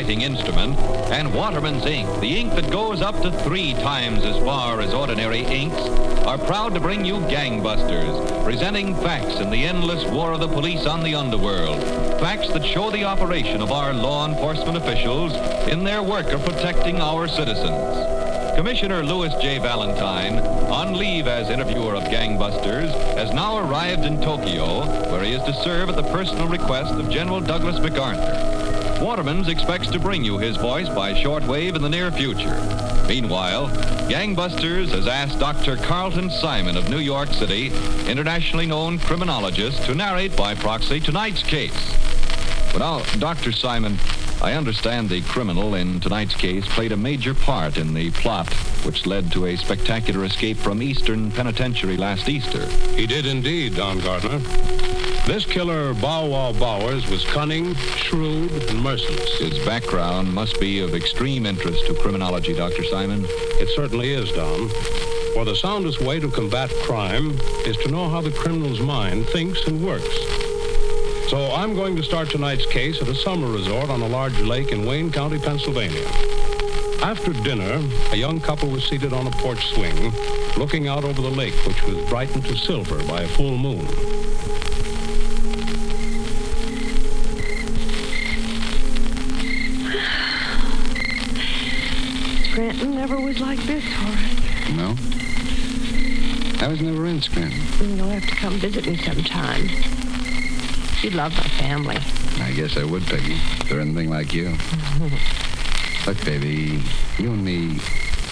Writing instrument, and Waterman's ink, the ink that goes up to three times as far as ordinary inks, are proud to bring you Gangbusters, presenting facts in the endless war of the police on the underworld. Facts that show the operation of our law enforcement officials in their work of protecting our citizens. Commissioner Louis J. Valentine, on leave as interviewer of Gangbusters, has now arrived in Tokyo, where he is to serve at the personal request of General Douglas MacArthur. Waterman's expects to bring you his voice by shortwave in the near future. Meanwhile, Gangbusters has asked Dr. Carlton Simon of New York City, internationally known criminologist, to narrate by proxy tonight's case. Well, now, Dr. Simon, I understand the criminal in tonight's case played a major part in the plot which led to a spectacular escape from Eastern Penitentiary last Easter. He did indeed, Don Gardner. This killer, Bow Wow Bowers, was cunning, shrewd, and merciless. His background must be of extreme interest to criminology, Dr. Simon. It certainly is, Don. For the soundest way to combat crime is to know how the criminal's mind thinks and works. So I'm going to start tonight's case at a summer resort on a large lake in Wayne County, Pennsylvania. After dinner, a young couple was seated on a porch swing, looking out over the lake, which was brightened to silver by a full moon. Scranton never was like this, Horace. No? I was never in Scranton. You'll have to come visit me sometime. You love my family. I guess I would, Peggy. If they're anything like you. Look, baby, you and me,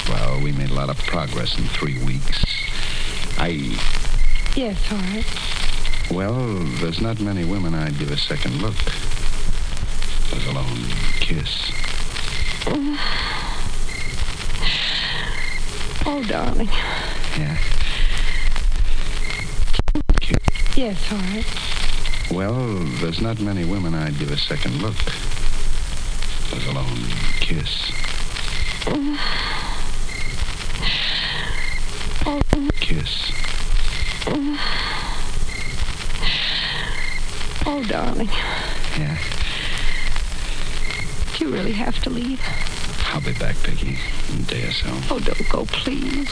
well, we made a lot of progress in three weeks. I, Yes, Horace. well, there's not many women I'd give a second look. Let alone kiss. Oh, darling. Yeah. Yes, Horace. Well, there's not many women I'd give a second look. Let alone kiss. Oh, Kiss. oh, darling. Yeah. Do you really have to leave? I'll be back, Peggy, in a day or so. Oh, don't go, please.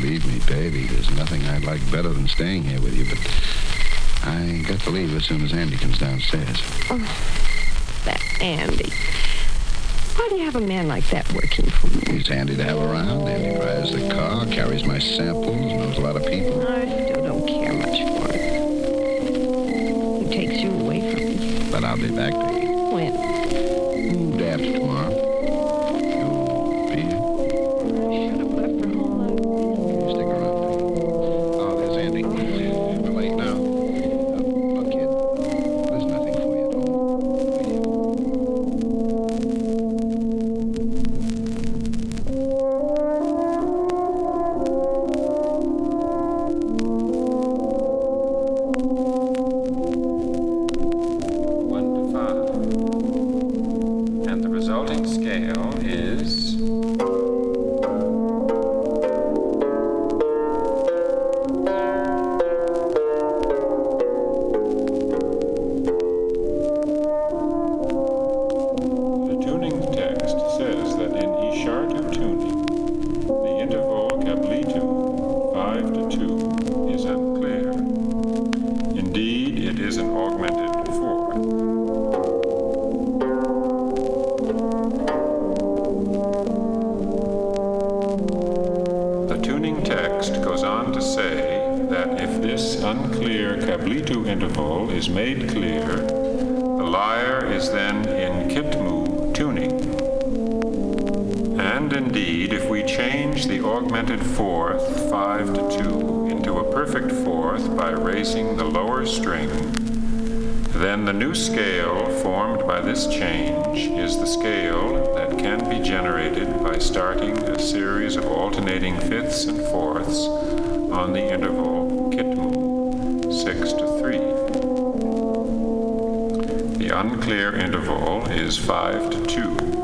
Believe me, baby, there's nothing I'd like better than staying here with you, but I got to leave as soon as Andy comes downstairs. Oh, that Andy. Why do you have a man like that working for you? He's handy to have around. Andy drives the car, carries my samples, knows a lot of people. I still don't care much for it. He takes you away from me. But I'll be back, Peggy. Augmented fourth 5 to fourth by raising the lower string. Then the new scale formed by this change is the scale that can be generated by starting a series of alternating fifths and fourths on the interval kitmu, 6 to 3. The unclear interval is 5 to 2.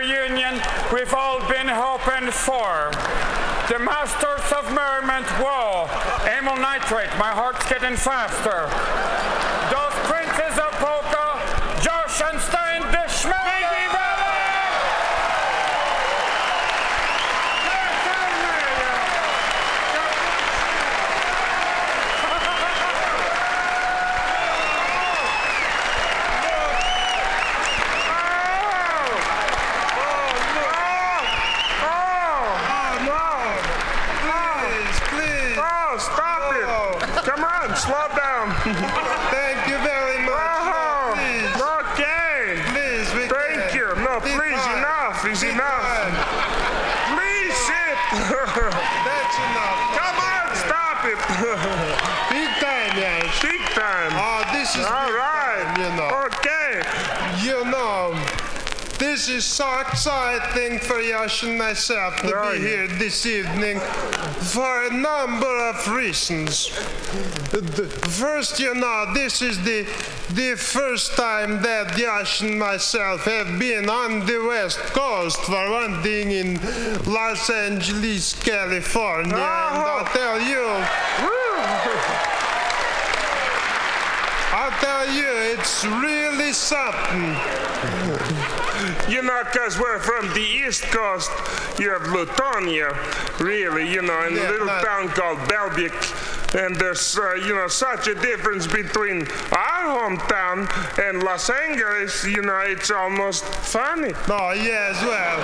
Reunion we've all been hoping for. The Masters of Merriment. Whoa. Amyl nitrate. My heart's getting faster. Those Princes of Polka. Yosh and Stein Dishman. Please, please. Oh, stop it. Come on, slow down. Thank you very much. No, please. Okay. Please, we Thank you. No, please, enough is enough. Please sit. That's enough. Come on, stop it. big time, yes. Big time. Oh, this is All right. you know. Okay. You know. This is so exciting for Yosh and myself to be here this evening for a number of reasons. First, you know, this is the the first time that Yosh and myself have been on the West Coast for one thing in Los Angeles, California. And I'll tell you, I'll tell you, it's really something. You know, because we're from the East Coast, you have Leutonia, really, you know, in a little town called Belvic. And there's, uh, you know, such a difference between our hometown and Los Angeles, you know, it's almost funny. Oh, yes, well.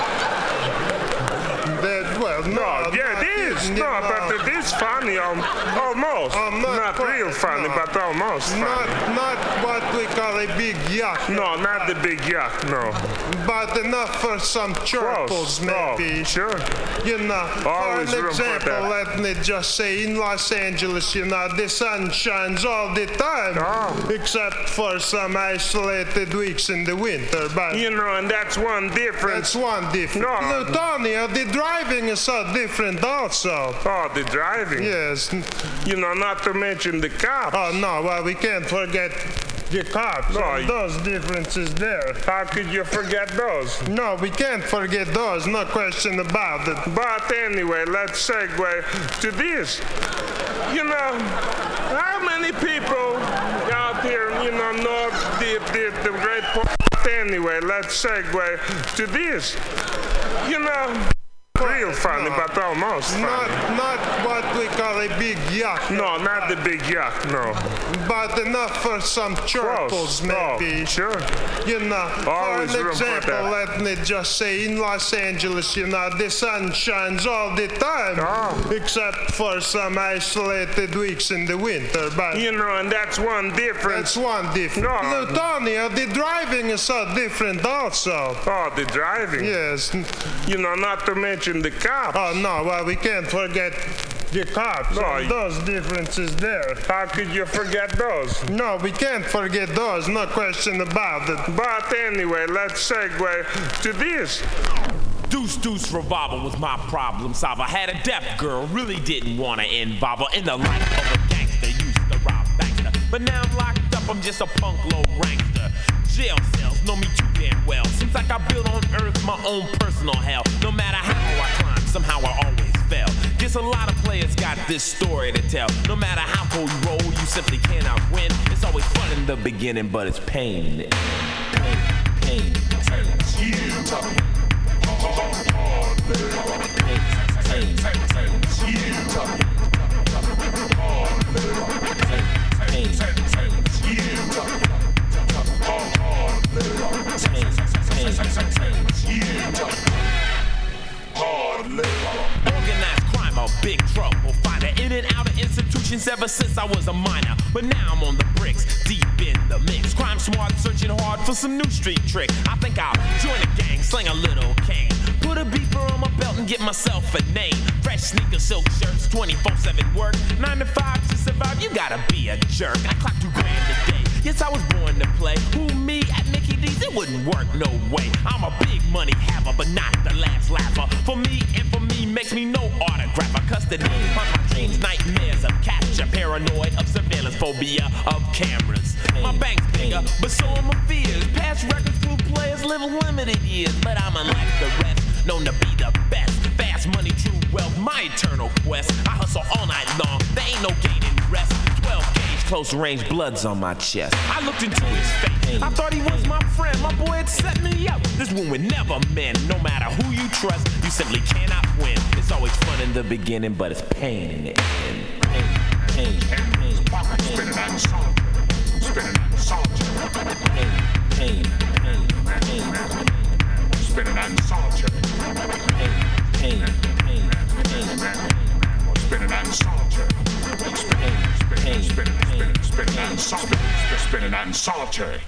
That, well, no, yeah, it is. No, but it is funny, um, almost. not real funny, but almost funny. Not, not what we call a big yuck. No, not the big yuck, no. But enough for some chortles, maybe. sure. You know, Always for an example, let me just say, in Los Angeles, you know, the sun shines all the time, except for some isolated weeks in the winter. But you know, and that's one difference. That's one difference. No, Leutonia, the driving is so different, also. Oh, the driving. Yes. You know, not to mention the cops. Oh no, well we can't forget the cops. No, and those differences there. How could you forget those? No, we can't forget those. No question about it. But anyway, let's segue to this. You know, how many people out here, you know, know the, the, the great point? Anyway, let's segue to this. You know, real funny, but almost. Not, not what we call a big yacht. No, not the big yacht, no. But enough for some chortles, maybe. Oh, sure. You know, Always for an room for example, let me just say, in Los Angeles, you know, the sun shines all the time, Oh. except for some isolated weeks in the winter. But You know, and that's one difference. that's one difference. No. Plutonia, the driving is so different also. Oh, the driving. Yes. You know, not to mention the cops. Oh, no, well, we can't forget the cops. No, and those differences there. How could you forget those? No, we can't forget those. No question about it. But anyway, let's segue to this. Deuce Deuce revolver was my problem solver. Had a deaf girl, really didn't want to involve her in the life of a gangster. Used to rob bankster, but now I'm locked up. I'm just a punk low rankster. Jail cells know me too damn well. Seems like I built on earth my own personal hell. No matter how I climb, somehow I always fell. Guess a lot of players got this story to tell. No matter how cold you roll, you simply cannot win. It's always fun in the beginning, but it's pain in it. Pain, pain, pain. Organized crime, a big trouble fighter. In and out of institutions ever since I was a minor. But now I'm on the bricks, deep in the mix. Crime smart, searching hard for some new street trick. I think I'll join a gang, sling a little cane. Put a beeper on my belt and get myself a name. Fresh sneakers, silk shirts, 24 7 work. 9 to 5 to survive, you gotta be a jerk. I clock two grand a day. Yes, I was born to play. Who, me at Mickey D's? It wouldn't work, no way. I'm a big money haver, but not the last laugher. For me and for me makes me no. Custody haunt my dreams, nightmares of capture. Paranoid of surveillance, phobia of cameras. My bank's bigger, but so are my fears. Past records prove players live limited years, but I'm unlike the rest, known to be the best. Fast money, true wealth, my eternal quest. I hustle all night long, there ain't no gaining rest. 12 gauge, close range, blood's on my chest. I looked into his face, I thought he was my friend. My boy had set me up. This one would never mend. No matter who you trust, you simply cannot win. It's always fun in the beginning, but it's pain in the end. Pain, pain, pain, Spinning and soldier. Spinning and soldier. pain, pain, pain, pain, Spinning and soldier. pain, pain, pain, pain. Spinning and soldier. Spinning, spinning, spinning, spinning, spinning and soldier. Spinning and soldier.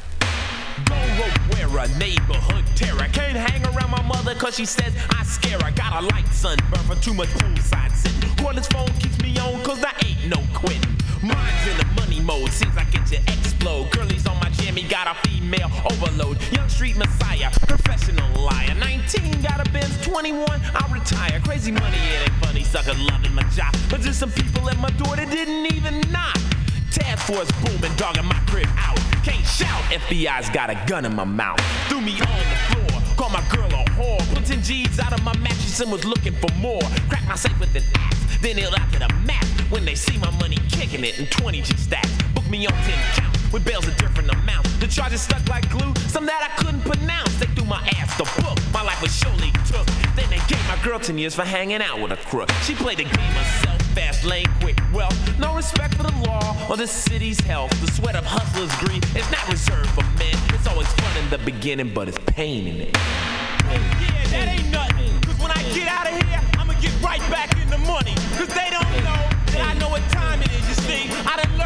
Gold rope wearer, neighborhood terror. Can't hang around my mother cause she says I scare her. Got a light sunburn for too much poolside sitting. Cordless phone keeps me on cause I ain't no quitting. Mine's in the money mode, seems like it to explode. Girlies on my jammy, got a female overload. Young street messiah, professional liar. 19, got a Benz, 21, I'll retire. Crazy money, it ain't funny, sucker loving my job. But there's some people at my door that didn't even knock. Task force booming, dogging my crib out. Can't shout, FBI's got a gun in my mouth. Threw me on the floor, called my girl a whore. Put 10 G's out of my mattress and was looking for more. Cracked my safe with an axe, then nailed out to the mat. When they see my money kicking it in 20 G stacks. Book me on 10 counts with bails of different amounts. The charges stuck like glue, some that I couldn't pronounce. They threw my ass the book, my life was surely took. Then they gave my girl 10 years for hanging out with a crook. She played the game herself, fast lane, quick wealth. No respect for the law or the city's health. The sweat of hustlers' greed is not reserved for men. It's always fun in the beginning, but it's pain in it. Yeah, that ain't nothing. Cause when I get out of here, I'ma get right back in the money. Cause they don't know that I know what time it is, you see. I done learned